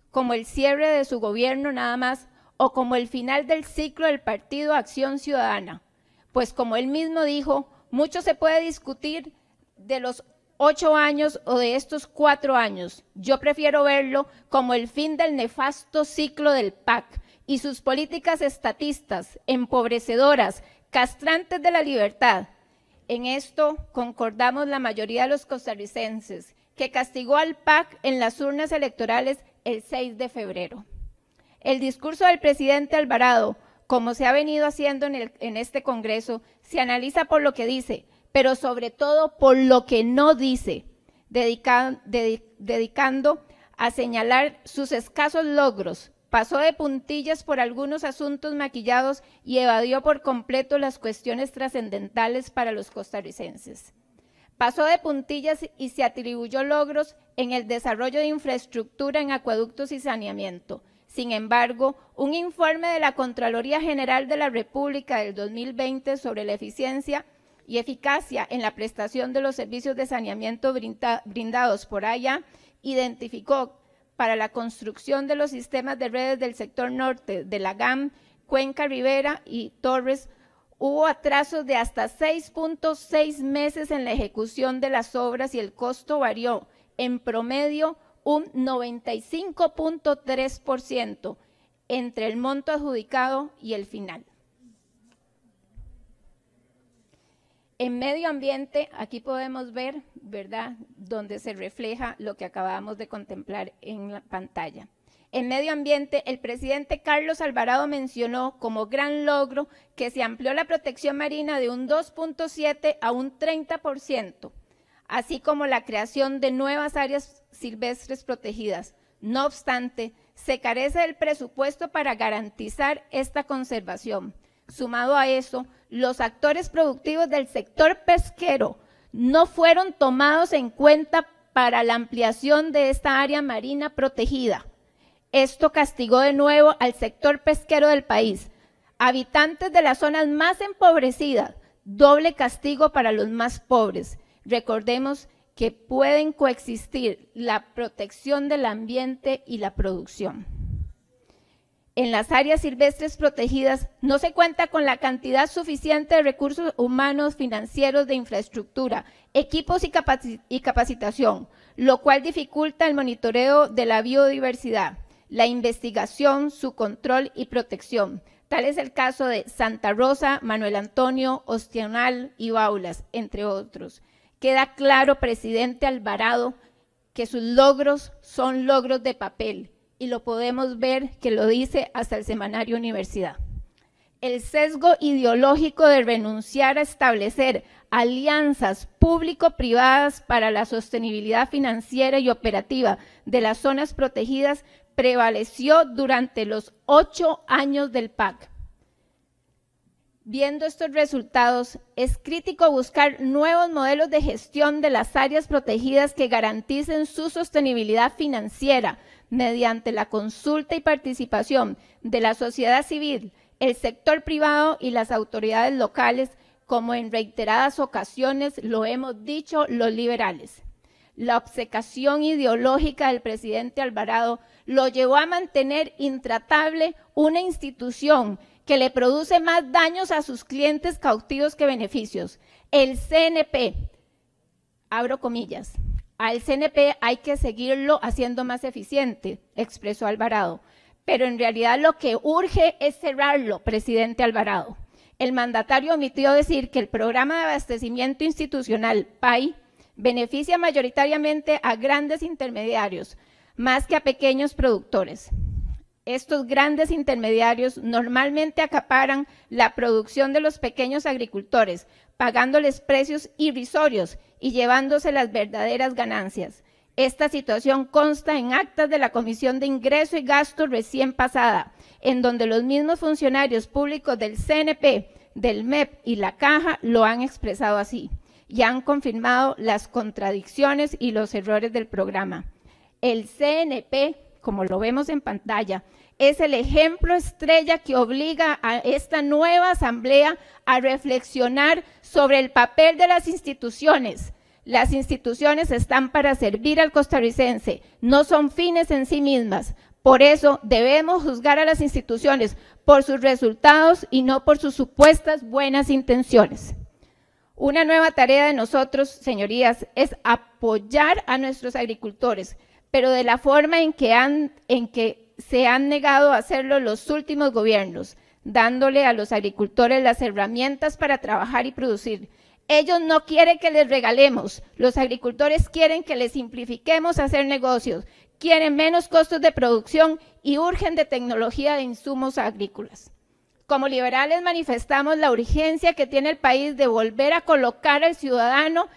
como el cierre de su gobierno nada más o como el final del ciclo del Partido Acción Ciudadana. Pues como él mismo dijo, mucho se puede discutir de los ocho años o de estos cuatro años. Yo prefiero verlo como el fin del nefasto ciclo del PAC y sus políticas estatistas, empobrecedoras, castrantes de la libertad. En esto concordamos la mayoría de los costarricenses, que castigó al PAC en las urnas electorales el 6 de febrero. El discurso del presidente Alvarado, como se ha venido haciendo en, este Congreso, se analiza por lo que dice, pero sobre todo por lo que no dice, dedicando a señalar sus escasos logros. Pasó de puntillas por algunos asuntos maquillados y evadió por completo las cuestiones trascendentales para los costarricenses. Pasó de puntillas y se atribuyó logros en el desarrollo de infraestructura en acueductos y saneamiento. Sin embargo, un informe de la Contraloría General de la República del 2020 sobre la eficiencia y eficacia en la prestación de los servicios de saneamiento brindados por AYA, identificó para la construcción de los sistemas de redes del sector norte de la GAM, Cuenca Rivera y Torres, hubo atrasos de hasta 6.6 meses en la ejecución de las obras y el costo varió en promedio un 95.3% entre el monto adjudicado y el final. En medio ambiente, aquí podemos ver, ¿verdad?, donde se refleja lo que acabamos de contemplar en la pantalla. En medio ambiente, el presidente Carlos Alvarado mencionó como gran logro que se amplió la protección marina de un 2.7 a un 30%, así como la creación de nuevas áreas silvestres protegidas. No obstante, se carece del presupuesto para garantizar esta conservación. Sumado a eso, los actores productivos del sector pesquero no fueron tomados en cuenta para la ampliación de esta área marina protegida. Esto castigó de nuevo al sector pesquero del país. Habitantes de las zonas más empobrecidas, doble castigo para los más pobres. Recordemos que pueden coexistir la protección del ambiente y la producción en las áreas silvestres protegidas no se cuenta con la cantidad suficiente de recursos humanos, financieros, de infraestructura, equipos y, capacitación, lo cual dificulta el monitoreo de la biodiversidad, la investigación, su control y protección. Tal es el caso de Santa Rosa, Manuel Antonio, Ostional y Baulas, entre otros. Queda claro, presidente Alvarado, que sus logros son logros de papel y lo podemos ver que lo dice hasta el semanario Universidad. El sesgo ideológico de renunciar a establecer alianzas público-privadas para la sostenibilidad financiera y operativa de las zonas protegidas prevaleció durante los ocho años del PAC. Viendo estos resultados, es crítico buscar nuevos modelos de gestión de las áreas protegidas que garanticen su sostenibilidad financiera, mediante la consulta y participación de la sociedad civil, el sector privado y las autoridades locales, como en reiteradas ocasiones lo hemos dicho los liberales. La obcecación ideológica del presidente Alvarado lo llevó a mantener intratable una institución que le produce más daños a sus clientes cautivos que beneficios. El CNP, abro comillas, al CNP hay que seguirlo haciendo más eficiente, expresó Alvarado. Pero en realidad lo que urge es cerrarlo, presidente Alvarado. El mandatario omitió decir que el programa de abastecimiento institucional, PAI, beneficia mayoritariamente a grandes intermediarios, más que a pequeños productores. Estos grandes intermediarios normalmente acaparan la producción de los pequeños agricultores, pagándoles precios irrisorios y llevándose las verdaderas ganancias. Esta situación consta en actas de la Comisión de Ingreso y Gasto recién pasada, en donde los mismos funcionarios públicos del CNP, del MEP y la Caja lo han expresado así y han confirmado las contradicciones y los errores del programa. El CNP, como lo vemos en pantalla, es el ejemplo estrella que obliga a esta nueva asamblea a reflexionar sobre el papel de las instituciones. Las instituciones están para servir al costarricense, no son fines en sí mismas. Por eso debemos juzgar a las instituciones por sus resultados y no por sus supuestas buenas intenciones. Una nueva tarea de nosotros, señorías, es apoyar a nuestros agricultores, pero de la forma en que, se han negado a hacerlo los últimos gobiernos, dándole a los agricultores las herramientas para trabajar y producir. Ellos no quieren que les regalemos, los agricultores quieren que les simplifiquemos hacer negocios, quieren menos costos de producción y urgen de tecnología de insumos agrícolas. Como liberales manifestamos la urgencia que tiene el país de volver a colocar al ciudadano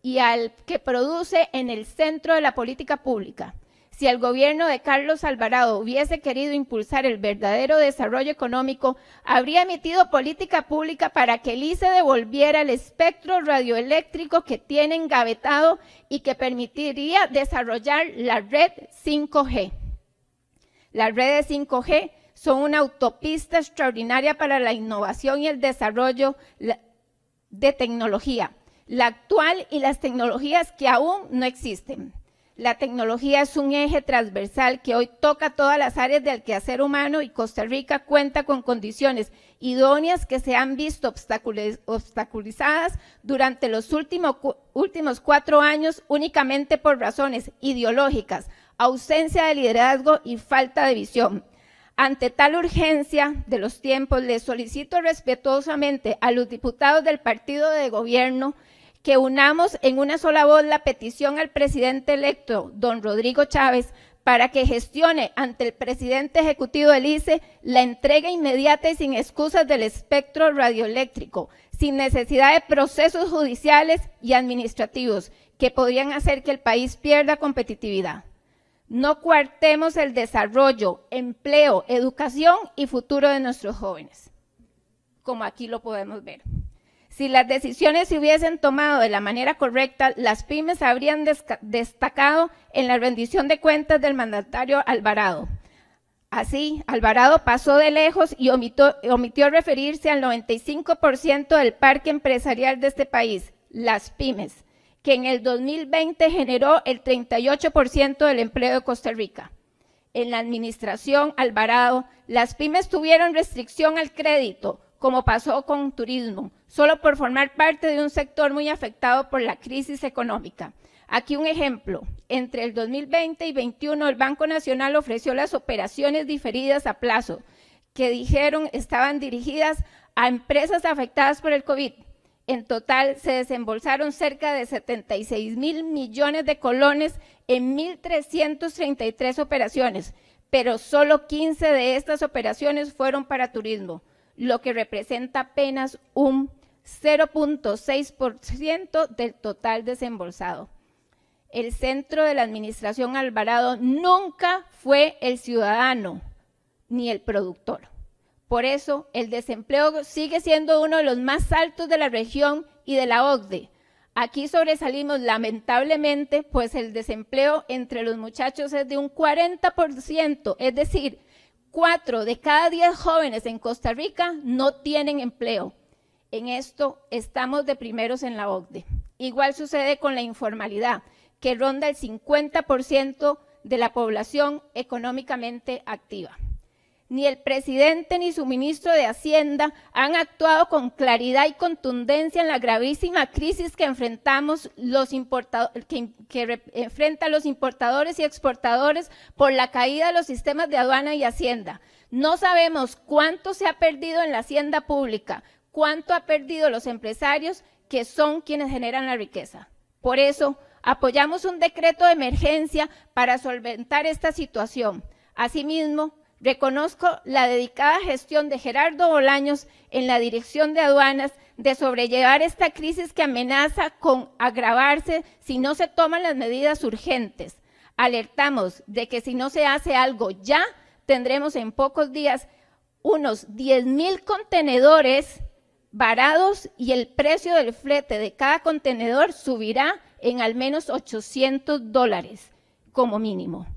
y al que produce en el centro de la política pública. Si el gobierno de Carlos Alvarado hubiese querido impulsar el verdadero desarrollo económico, habría emitido política pública para que el ICE devolviera el espectro radioeléctrico que tiene engavetado y que permitiría desarrollar la red 5G. Las redes 5G son una autopista extraordinaria para la innovación y el desarrollo de tecnología, la actual y las tecnologías que aún no existen. La tecnología es un eje transversal que hoy toca todas las áreas del quehacer humano y Costa Rica cuenta con condiciones idóneas que se han visto obstaculizadas durante los últimos, últimos cuatro años únicamente por razones ideológicas, ausencia de liderazgo y falta de visión. Ante tal urgencia de los tiempos, le solicito respetuosamente a los diputados del partido de gobierno que unamos en una sola voz la petición al presidente electo, don Rodrigo Chávez, para que gestione ante el presidente ejecutivo del ICE la entrega inmediata y sin excusas del espectro radioeléctrico, sin necesidad de procesos judiciales y administrativos que podrían hacer que el país pierda competitividad. No cuartemos el desarrollo, empleo, educación y futuro de nuestros jóvenes, como aquí lo podemos ver. Si las decisiones se hubiesen tomado de la manera correcta, las pymes habrían destacado en la rendición de cuentas del mandatario Alvarado. Así, Alvarado pasó de lejos y omitió, referirse al 95% del parque empresarial de este país, las pymes, que en el 2020 generó el 38% del empleo de Costa Rica. En la administración Alvarado, las pymes tuvieron restricción al crédito, como pasó con turismo, solo por formar parte de un sector muy afectado por la crisis económica. Aquí un ejemplo. Entre el 2020 y 2021, el Banco Nacional ofreció las operaciones diferidas a plazo, que dijeron estaban dirigidas a empresas afectadas por el COVID. En total se desembolsaron cerca de 76 mil millones de colones en 1.333 operaciones, pero solo 15 de estas operaciones fueron para turismo lo que representa apenas un 0.6% del total desembolsado. El centro de la administración Alvarado nunca fue el ciudadano ni el productor. Por eso, el desempleo sigue siendo uno de los más altos de la región y de la OCDE. Aquí sobresalimos lamentablemente, pues el desempleo entre los muchachos es de un 40%, es decir, Cuatro de cada diez jóvenes en Costa Rica no tienen empleo. En esto estamos de primeros en la OCDE. Igual sucede con la informalidad, que ronda el 50% de la población económicamente activa ni el presidente ni su ministro de Hacienda han actuado con claridad y contundencia en la gravísima crisis que enfrentamos los que, enfrentan los importadores y exportadores por la caída de los sistemas de aduana y Hacienda. No sabemos cuánto se ha perdido en la hacienda pública, cuánto ha perdido los empresarios que son quienes generan la riqueza. Por eso, apoyamos un decreto de emergencia para solventar esta situación. Asimismo, Reconozco la dedicada gestión de Gerardo Bolaños en la dirección de aduanas de sobrellevar esta crisis que amenaza con agravarse si no se toman las medidas urgentes. Alertamos de que si no se hace algo ya, tendremos en pocos días unos 10 mil contenedores varados y el precio del flete de cada contenedor subirá en al menos 800 dólares como mínimo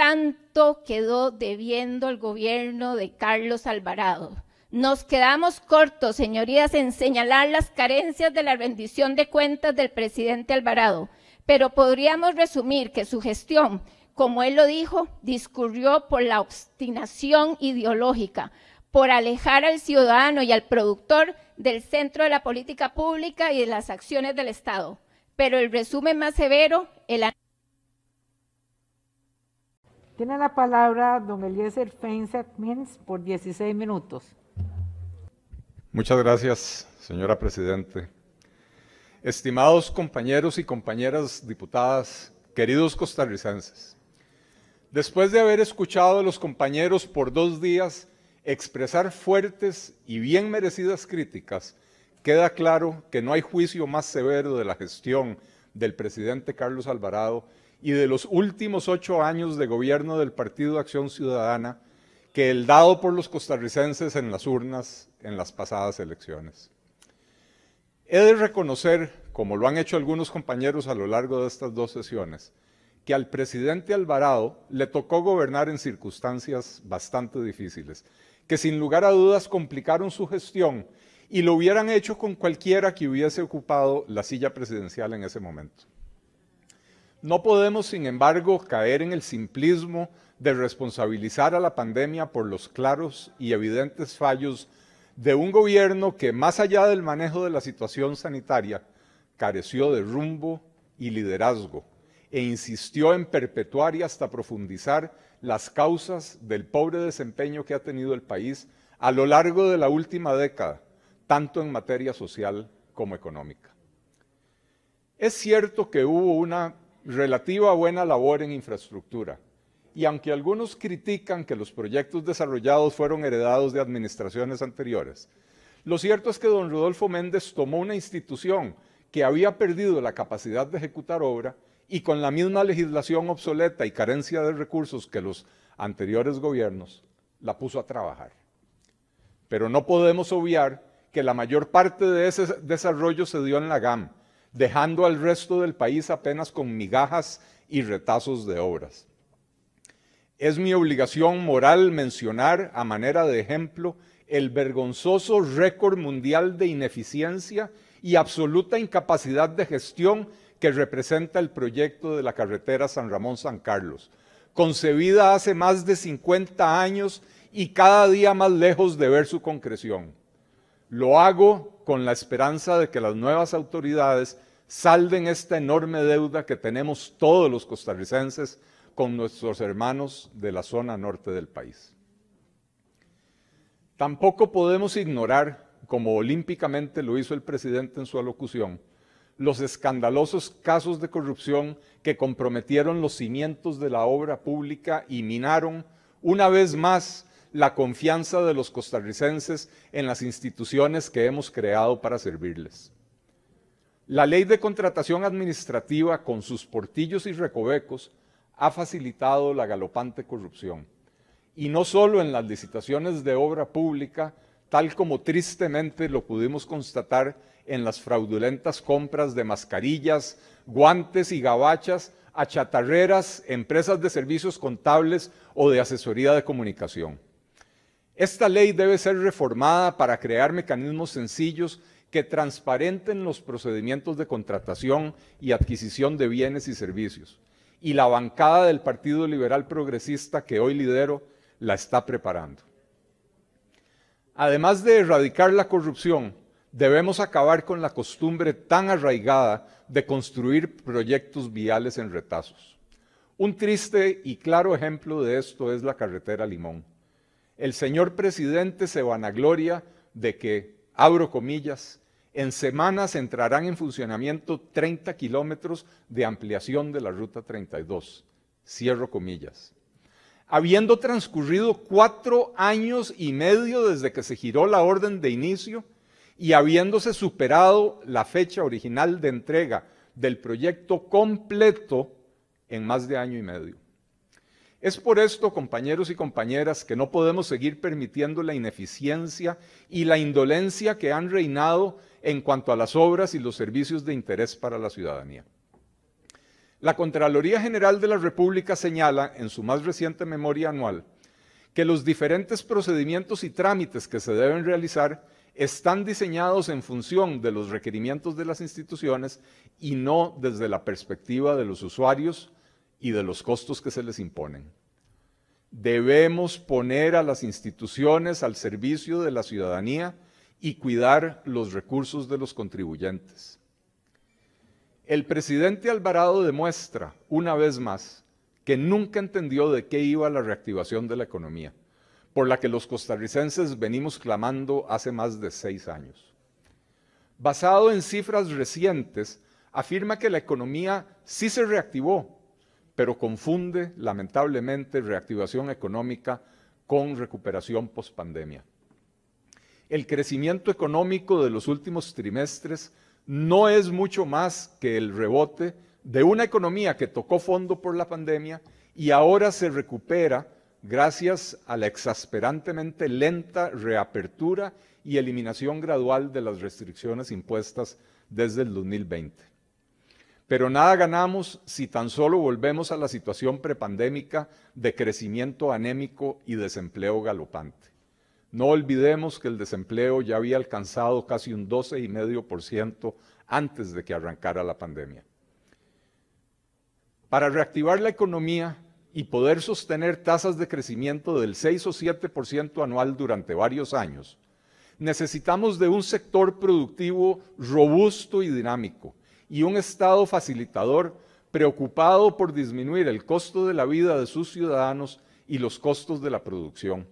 tanto quedó debiendo el gobierno de Carlos Alvarado. Nos quedamos cortos, señorías, en señalar las carencias de la rendición de cuentas del presidente Alvarado, pero podríamos resumir que su gestión, como él lo dijo, discurrió por la obstinación ideológica, por alejar al ciudadano y al productor del centro de la política pública y de las acciones del Estado. Pero el resumen más severo, el
tiene la palabra don Eliezer Feinsack Mins por 16 minutos.
Muchas gracias, señora Presidente. Estimados compañeros y compañeras diputadas, queridos costarricenses, después de haber escuchado a los compañeros por dos días expresar fuertes y bien merecidas críticas, queda claro que no hay juicio más severo de la gestión del presidente Carlos Alvarado y de los últimos ocho años de gobierno del Partido Acción Ciudadana que el dado por los costarricenses en las urnas en las pasadas elecciones. He de reconocer, como lo han hecho algunos compañeros a lo largo de estas dos sesiones, que al presidente Alvarado le tocó gobernar en circunstancias bastante difíciles, que sin lugar a dudas complicaron su gestión y lo hubieran hecho con cualquiera que hubiese ocupado la silla presidencial en ese momento. No podemos, sin embargo, caer en el simplismo de responsabilizar a la pandemia por los claros y evidentes fallos de un gobierno que, más allá del manejo de la situación sanitaria, careció de rumbo y liderazgo e insistió en perpetuar y hasta profundizar las causas del pobre desempeño que ha tenido el país a lo largo de la última década, tanto en materia social como económica. Es cierto que hubo una relativa buena labor en infraestructura. Y aunque algunos critican que los proyectos desarrollados fueron heredados de administraciones anteriores, lo cierto es que don Rodolfo Méndez tomó una institución que había perdido la capacidad de ejecutar obra y con la misma legislación obsoleta y carencia de recursos que los anteriores gobiernos, la puso a trabajar. Pero no podemos obviar que la mayor parte de ese desarrollo se dio en la GAM, dejando al resto del país apenas con migajas y retazos de obras. Es mi obligación moral mencionar a manera de ejemplo el vergonzoso récord mundial de ineficiencia y absoluta incapacidad de gestión que representa el proyecto de la carretera San Ramón-San Carlos, concebida hace más de 50 años y cada día más lejos de ver su concreción. Lo hago con la esperanza de que las nuevas autoridades salden esta enorme deuda que tenemos todos los costarricenses con nuestros hermanos de la zona norte del país. Tampoco podemos ignorar, como olímpicamente lo hizo el presidente en su alocución, los escandalosos casos de corrupción que comprometieron los cimientos de la obra pública y minaron una vez más la confianza de los costarricenses en las instituciones que hemos creado para servirles. La ley de contratación administrativa, con sus portillos y recovecos, ha facilitado la galopante corrupción. Y no solo en las licitaciones de obra pública, tal como tristemente lo pudimos constatar en las fraudulentas compras de mascarillas, guantes y gabachas a chatarreras, empresas de servicios contables o de asesoría de comunicación. Esta ley debe ser reformada para crear mecanismos sencillos que transparenten los procedimientos de contratación y adquisición de bienes y servicios. Y la bancada del Partido Liberal Progresista que hoy lidero la está preparando. Además de erradicar la corrupción, debemos acabar con la costumbre tan arraigada de construir proyectos viales en retazos. Un triste y claro ejemplo de esto es la carretera Limón el señor presidente se vanagloria de que, abro comillas, en semanas entrarán en funcionamiento 30 kilómetros de ampliación de la Ruta 32. Cierro comillas. Habiendo transcurrido cuatro años y medio desde que se giró la orden de inicio y habiéndose superado la fecha original de entrega del proyecto completo en más de año y medio. Es por esto, compañeros y compañeras, que no podemos seguir permitiendo la ineficiencia y la indolencia que han reinado en cuanto a las obras y los servicios de interés para la ciudadanía. La Contraloría General de la República señala en su más reciente memoria anual que los diferentes procedimientos y trámites que se deben realizar están diseñados en función de los requerimientos de las instituciones y no desde la perspectiva de los usuarios, y de los costos que se les imponen. Debemos poner a las instituciones al servicio de la ciudadanía y cuidar los recursos de los contribuyentes. El presidente Alvarado demuestra, una vez más, que nunca entendió de qué iba la reactivación de la economía, por la que los costarricenses venimos clamando hace más de seis años. Basado en cifras recientes, afirma que la economía sí se reactivó, pero confunde, lamentablemente, reactivación económica con recuperación pospandemia. El crecimiento económico de los últimos trimestres no es mucho más que el rebote de una economía que tocó fondo por la pandemia y ahora se recupera gracias a la exasperantemente lenta reapertura y eliminación gradual de las restricciones impuestas desde el 2020. Pero nada ganamos si tan solo volvemos a la situación prepandémica de crecimiento anémico y desempleo galopante. No olvidemos que el desempleo ya había alcanzado casi un 12,5% antes de que arrancara la pandemia. Para reactivar la economía y poder sostener tasas de crecimiento del 6 o 7% anual durante varios años, necesitamos de un sector productivo robusto y dinámico y un Estado facilitador preocupado por disminuir el costo de la vida de sus ciudadanos y los costos de la producción.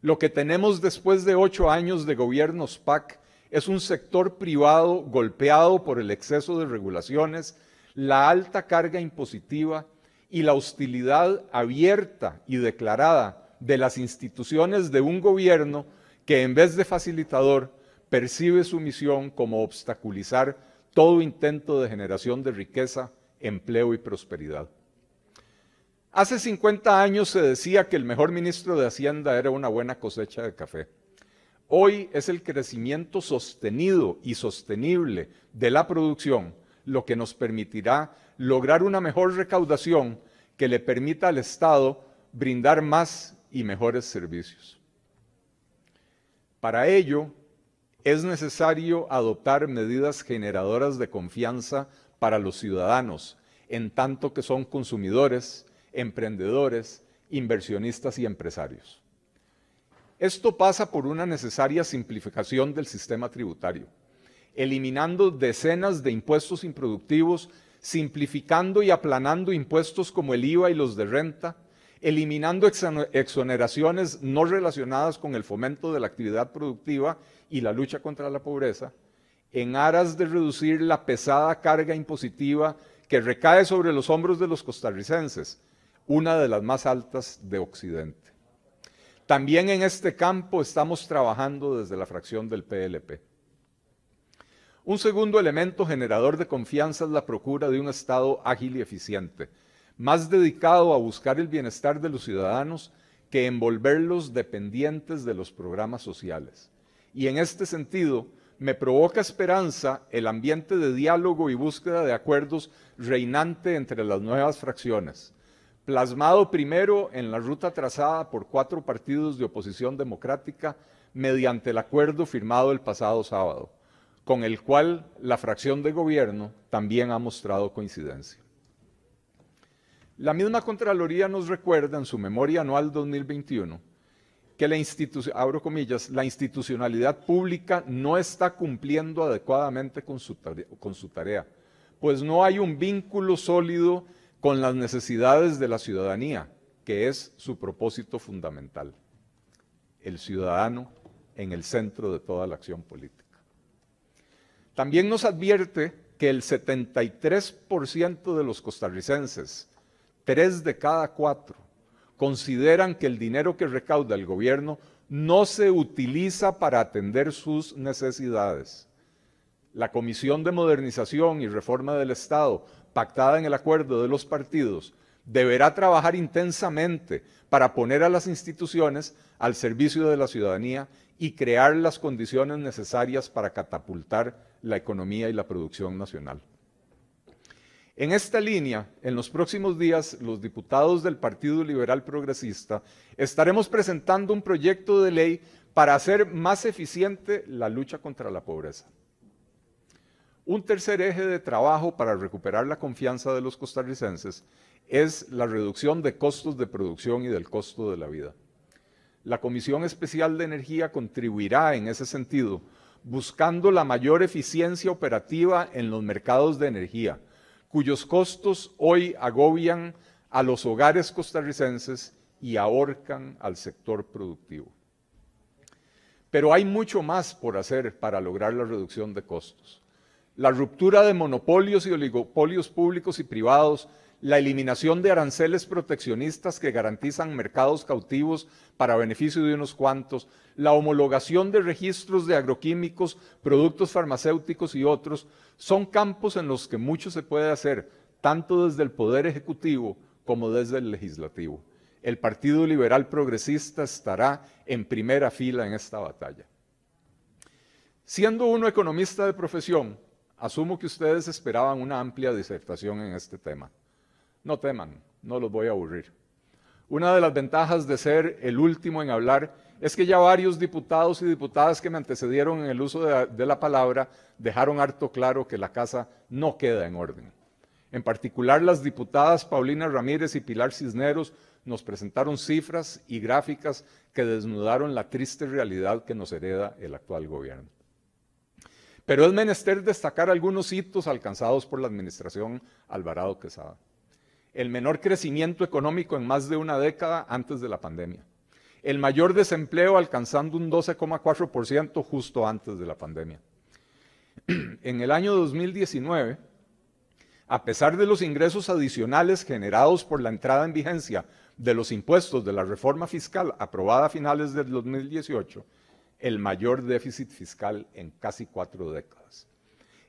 Lo que tenemos después de ocho años de gobiernos PAC es un sector privado golpeado por el exceso de regulaciones, la alta carga impositiva y la hostilidad abierta y declarada de las instituciones de un gobierno que en vez de facilitador percibe su misión como obstaculizar todo intento de generación de riqueza, empleo y prosperidad. Hace 50 años se decía que el mejor ministro de Hacienda era una buena cosecha de café. Hoy es el crecimiento sostenido y sostenible de la producción lo que nos permitirá lograr una mejor recaudación que le permita al Estado brindar más y mejores servicios. Para ello, es necesario adoptar medidas generadoras de confianza para los ciudadanos, en tanto que son consumidores, emprendedores, inversionistas y empresarios. Esto pasa por una necesaria simplificación del sistema tributario, eliminando decenas de impuestos improductivos, simplificando y aplanando impuestos como el IVA y los de renta, eliminando exoneraciones no relacionadas con el fomento de la actividad productiva y la lucha contra la pobreza, en aras de reducir la pesada carga impositiva que recae sobre los hombros de los costarricenses, una de las más altas de Occidente. También en este campo estamos trabajando desde la fracción del PLP. Un segundo elemento generador de confianza es la procura de un Estado ágil y eficiente, más dedicado a buscar el bienestar de los ciudadanos que envolverlos dependientes de los programas sociales. Y en este sentido, me provoca esperanza el ambiente de diálogo y búsqueda de acuerdos reinante entre las nuevas fracciones plasmado primero en la ruta trazada por cuatro partidos de oposición democrática mediante el acuerdo firmado el pasado sábado, con el cual la fracción de gobierno también ha mostrado coincidencia. La misma Contraloría nos recuerda en su memoria anual 2021 que la, abro comillas, la institucionalidad pública no está cumpliendo adecuadamente con su, con su tarea, pues no hay un vínculo sólido con las necesidades de la ciudadanía, que es su propósito fundamental. El ciudadano en el centro de toda la acción política. También nos advierte que el 73% de los costarricenses, tres de cada cuatro, consideran que el dinero que recauda el gobierno no se utiliza para atender sus necesidades. La Comisión de Modernización y Reforma del Estado pactada en el acuerdo de los partidos, deberá trabajar intensamente para poner a las instituciones al servicio de la ciudadanía y crear las condiciones necesarias para catapultar la economía y la producción nacional. En esta línea, en los próximos días, los diputados del Partido Liberal Progresista estaremos presentando un proyecto de ley para hacer más eficiente la lucha contra la pobreza. Un tercer eje de trabajo para recuperar la confianza de los costarricenses es la reducción de costos de producción y del costo de la vida. La Comisión Especial de Energía contribuirá en ese sentido, buscando la mayor eficiencia operativa en los mercados de energía, cuyos costos hoy agobian a los hogares costarricenses y ahorcan al sector productivo. Pero hay mucho más por hacer para lograr la reducción de costos. La ruptura de monopolios y oligopolios públicos y privados la eliminación de aranceles proteccionistas que garantizan mercados cautivos para beneficio de unos cuantos, la homologación de registros de agroquímicos, productos farmacéuticos y otros, son campos en los que mucho se puede hacer, tanto desde el Poder Ejecutivo como desde el Legislativo. El Partido Liberal Progresista estará en primera fila en esta batalla. Siendo uno economista de profesión, asumo que ustedes esperaban una amplia disertación en este tema. No teman, no los voy a aburrir. Una de las ventajas de ser el último en hablar es que ya varios diputados y diputadas que me antecedieron en el uso de, la palabra dejaron harto claro que la casa no queda en orden. En particular, las diputadas Paulina Ramírez y Pilar Cisneros nos presentaron cifras y gráficas que desnudaron la triste realidad que nos hereda el actual gobierno. Pero es menester destacar algunos hitos alcanzados por la administración Alvarado Quesada el menor crecimiento económico en más de una década antes de la pandemia, el mayor desempleo alcanzando un 12,4% justo antes de la pandemia. En el año 2019, a pesar de los ingresos adicionales generados por la entrada en vigencia de los impuestos de la reforma fiscal aprobada a finales del 2018, el mayor déficit fiscal en casi cuatro décadas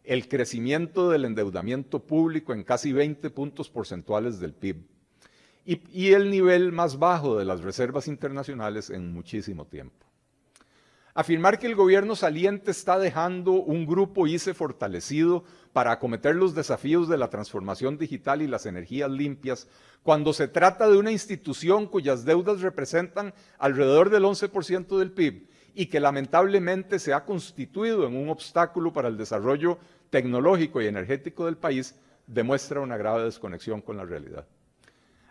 el crecimiento del endeudamiento público en casi 20 puntos porcentuales del PIB y, el nivel más bajo de las reservas internacionales en muchísimo tiempo. Afirmar que el gobierno saliente está dejando un grupo ICE fortalecido para acometer los desafíos de la transformación digital y las energías limpias, cuando se trata de una institución cuyas deudas representan alrededor del 11% del PIB y que lamentablemente se ha constituido en un obstáculo para el desarrollo tecnológico y energético del país demuestra una grave desconexión con la realidad.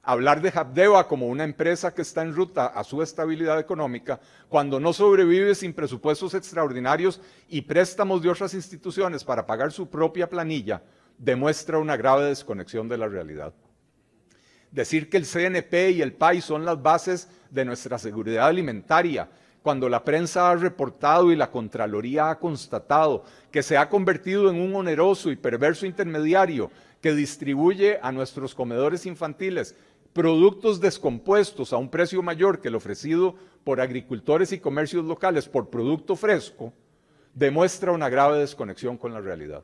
Hablar de Habdeba como una empresa que está en ruta a su estabilidad económica cuando no sobrevive sin presupuestos extraordinarios y préstamos de otras instituciones para pagar su propia planilla demuestra una grave desconexión de la realidad. Decir que el CNP y el PAI son las bases de nuestra seguridad alimentaria cuando la prensa ha reportado y la Contraloría ha constatado que se ha convertido en un oneroso y perverso intermediario que distribuye a nuestros comedores infantiles productos descompuestos a un precio mayor que el ofrecido por agricultores y comercios locales por producto fresco, demuestra una grave desconexión con la realidad.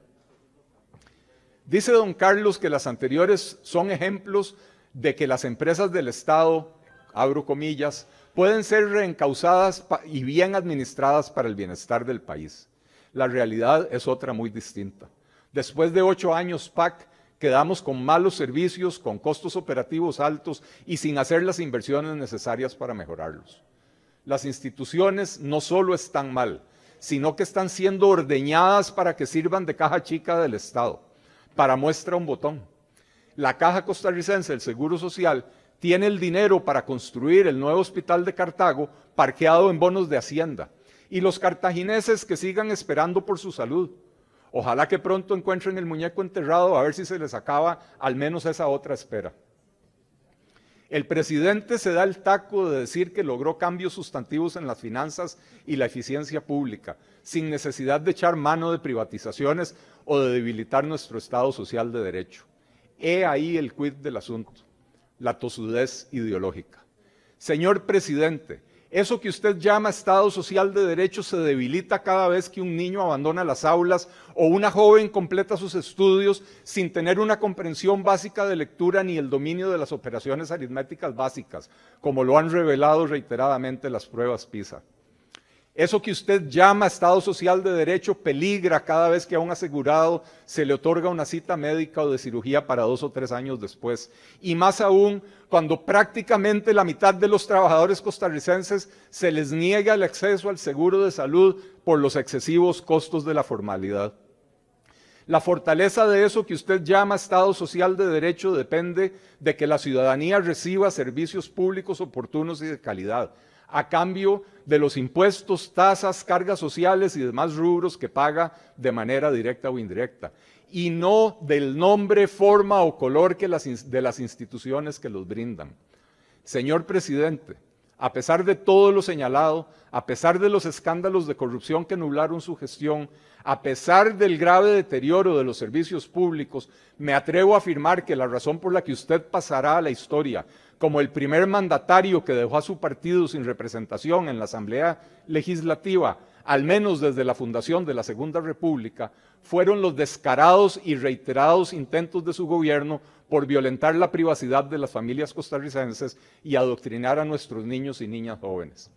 Dice don Carlos que las anteriores son ejemplos de que las empresas del Estado, abro comillas, pueden ser reencausadas y bien administradas para el bienestar del país. La realidad es otra muy distinta. Después de ocho años PAC, quedamos con malos servicios, con costos operativos altos y sin hacer las inversiones necesarias para mejorarlos. Las instituciones no solo están mal, sino que están siendo ordeñadas para que sirvan de caja chica del Estado. Para muestra un botón. La Caja Costarricense del Seguro Social tiene el dinero para construir el nuevo hospital de Cartago parqueado en bonos de Hacienda. Y los cartagineses que sigan esperando por su salud. Ojalá que pronto encuentren el muñeco enterrado a ver si se les acaba al menos esa otra espera. El presidente se da el taco de decir que logró cambios sustantivos en las finanzas y la eficiencia pública, sin necesidad de echar mano de privatizaciones o de debilitar nuestro Estado social de derecho. He ahí el quid del asunto la tosudez ideológica. Señor presidente, eso que usted llama Estado Social de Derecho se debilita cada vez que un niño abandona las aulas o una joven completa sus estudios sin tener una comprensión básica de lectura ni el dominio de las operaciones aritméticas básicas, como lo han revelado reiteradamente las pruebas PISA. Eso que usted llama Estado Social de Derecho peligra cada vez que a un asegurado se le otorga una cita médica o de cirugía para dos o tres años después. Y más aún cuando prácticamente la mitad de los trabajadores costarricenses se les niega el acceso al seguro de salud por los excesivos costos de la formalidad. La fortaleza de eso que usted llama Estado social de derecho depende de que la ciudadanía reciba servicios públicos oportunos y de calidad, a cambio de los impuestos, tasas, cargas sociales y demás rubros que paga de manera directa o indirecta, y no del nombre, forma o color que de las instituciones que los brindan. Señor presidente, a pesar de todo lo señalado, a pesar de los escándalos de corrupción que nublaron su gestión, a pesar del grave deterioro de los servicios públicos, me atrevo a afirmar que la razón por la que usted pasará a la historia como el primer mandatario que dejó a su partido sin representación en la Asamblea Legislativa, al menos desde la fundación de la Segunda República, fueron los descarados y reiterados intentos de su gobierno por violentar la privacidad de las familias costarricenses y adoctrinar a nuestros niños y niñas jóvenes.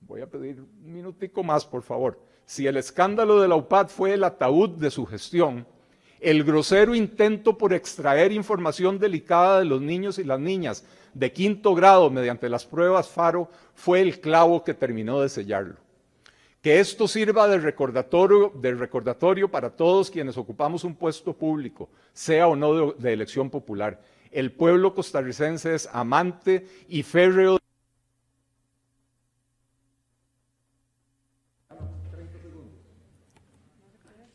Voy a pedir un minutico más, por favor. Si el escándalo de la UPAD fue el ataúd de su gestión, el grosero intento por extraer información delicada de los niños y las niñas de quinto grado mediante las pruebas FARO fue el clavo que terminó de sellarlo. Que esto sirva de recordatorio, de recordatorio para todos quienes ocupamos un puesto público, sea o no de, elección popular. El pueblo costarricense es amante y férreo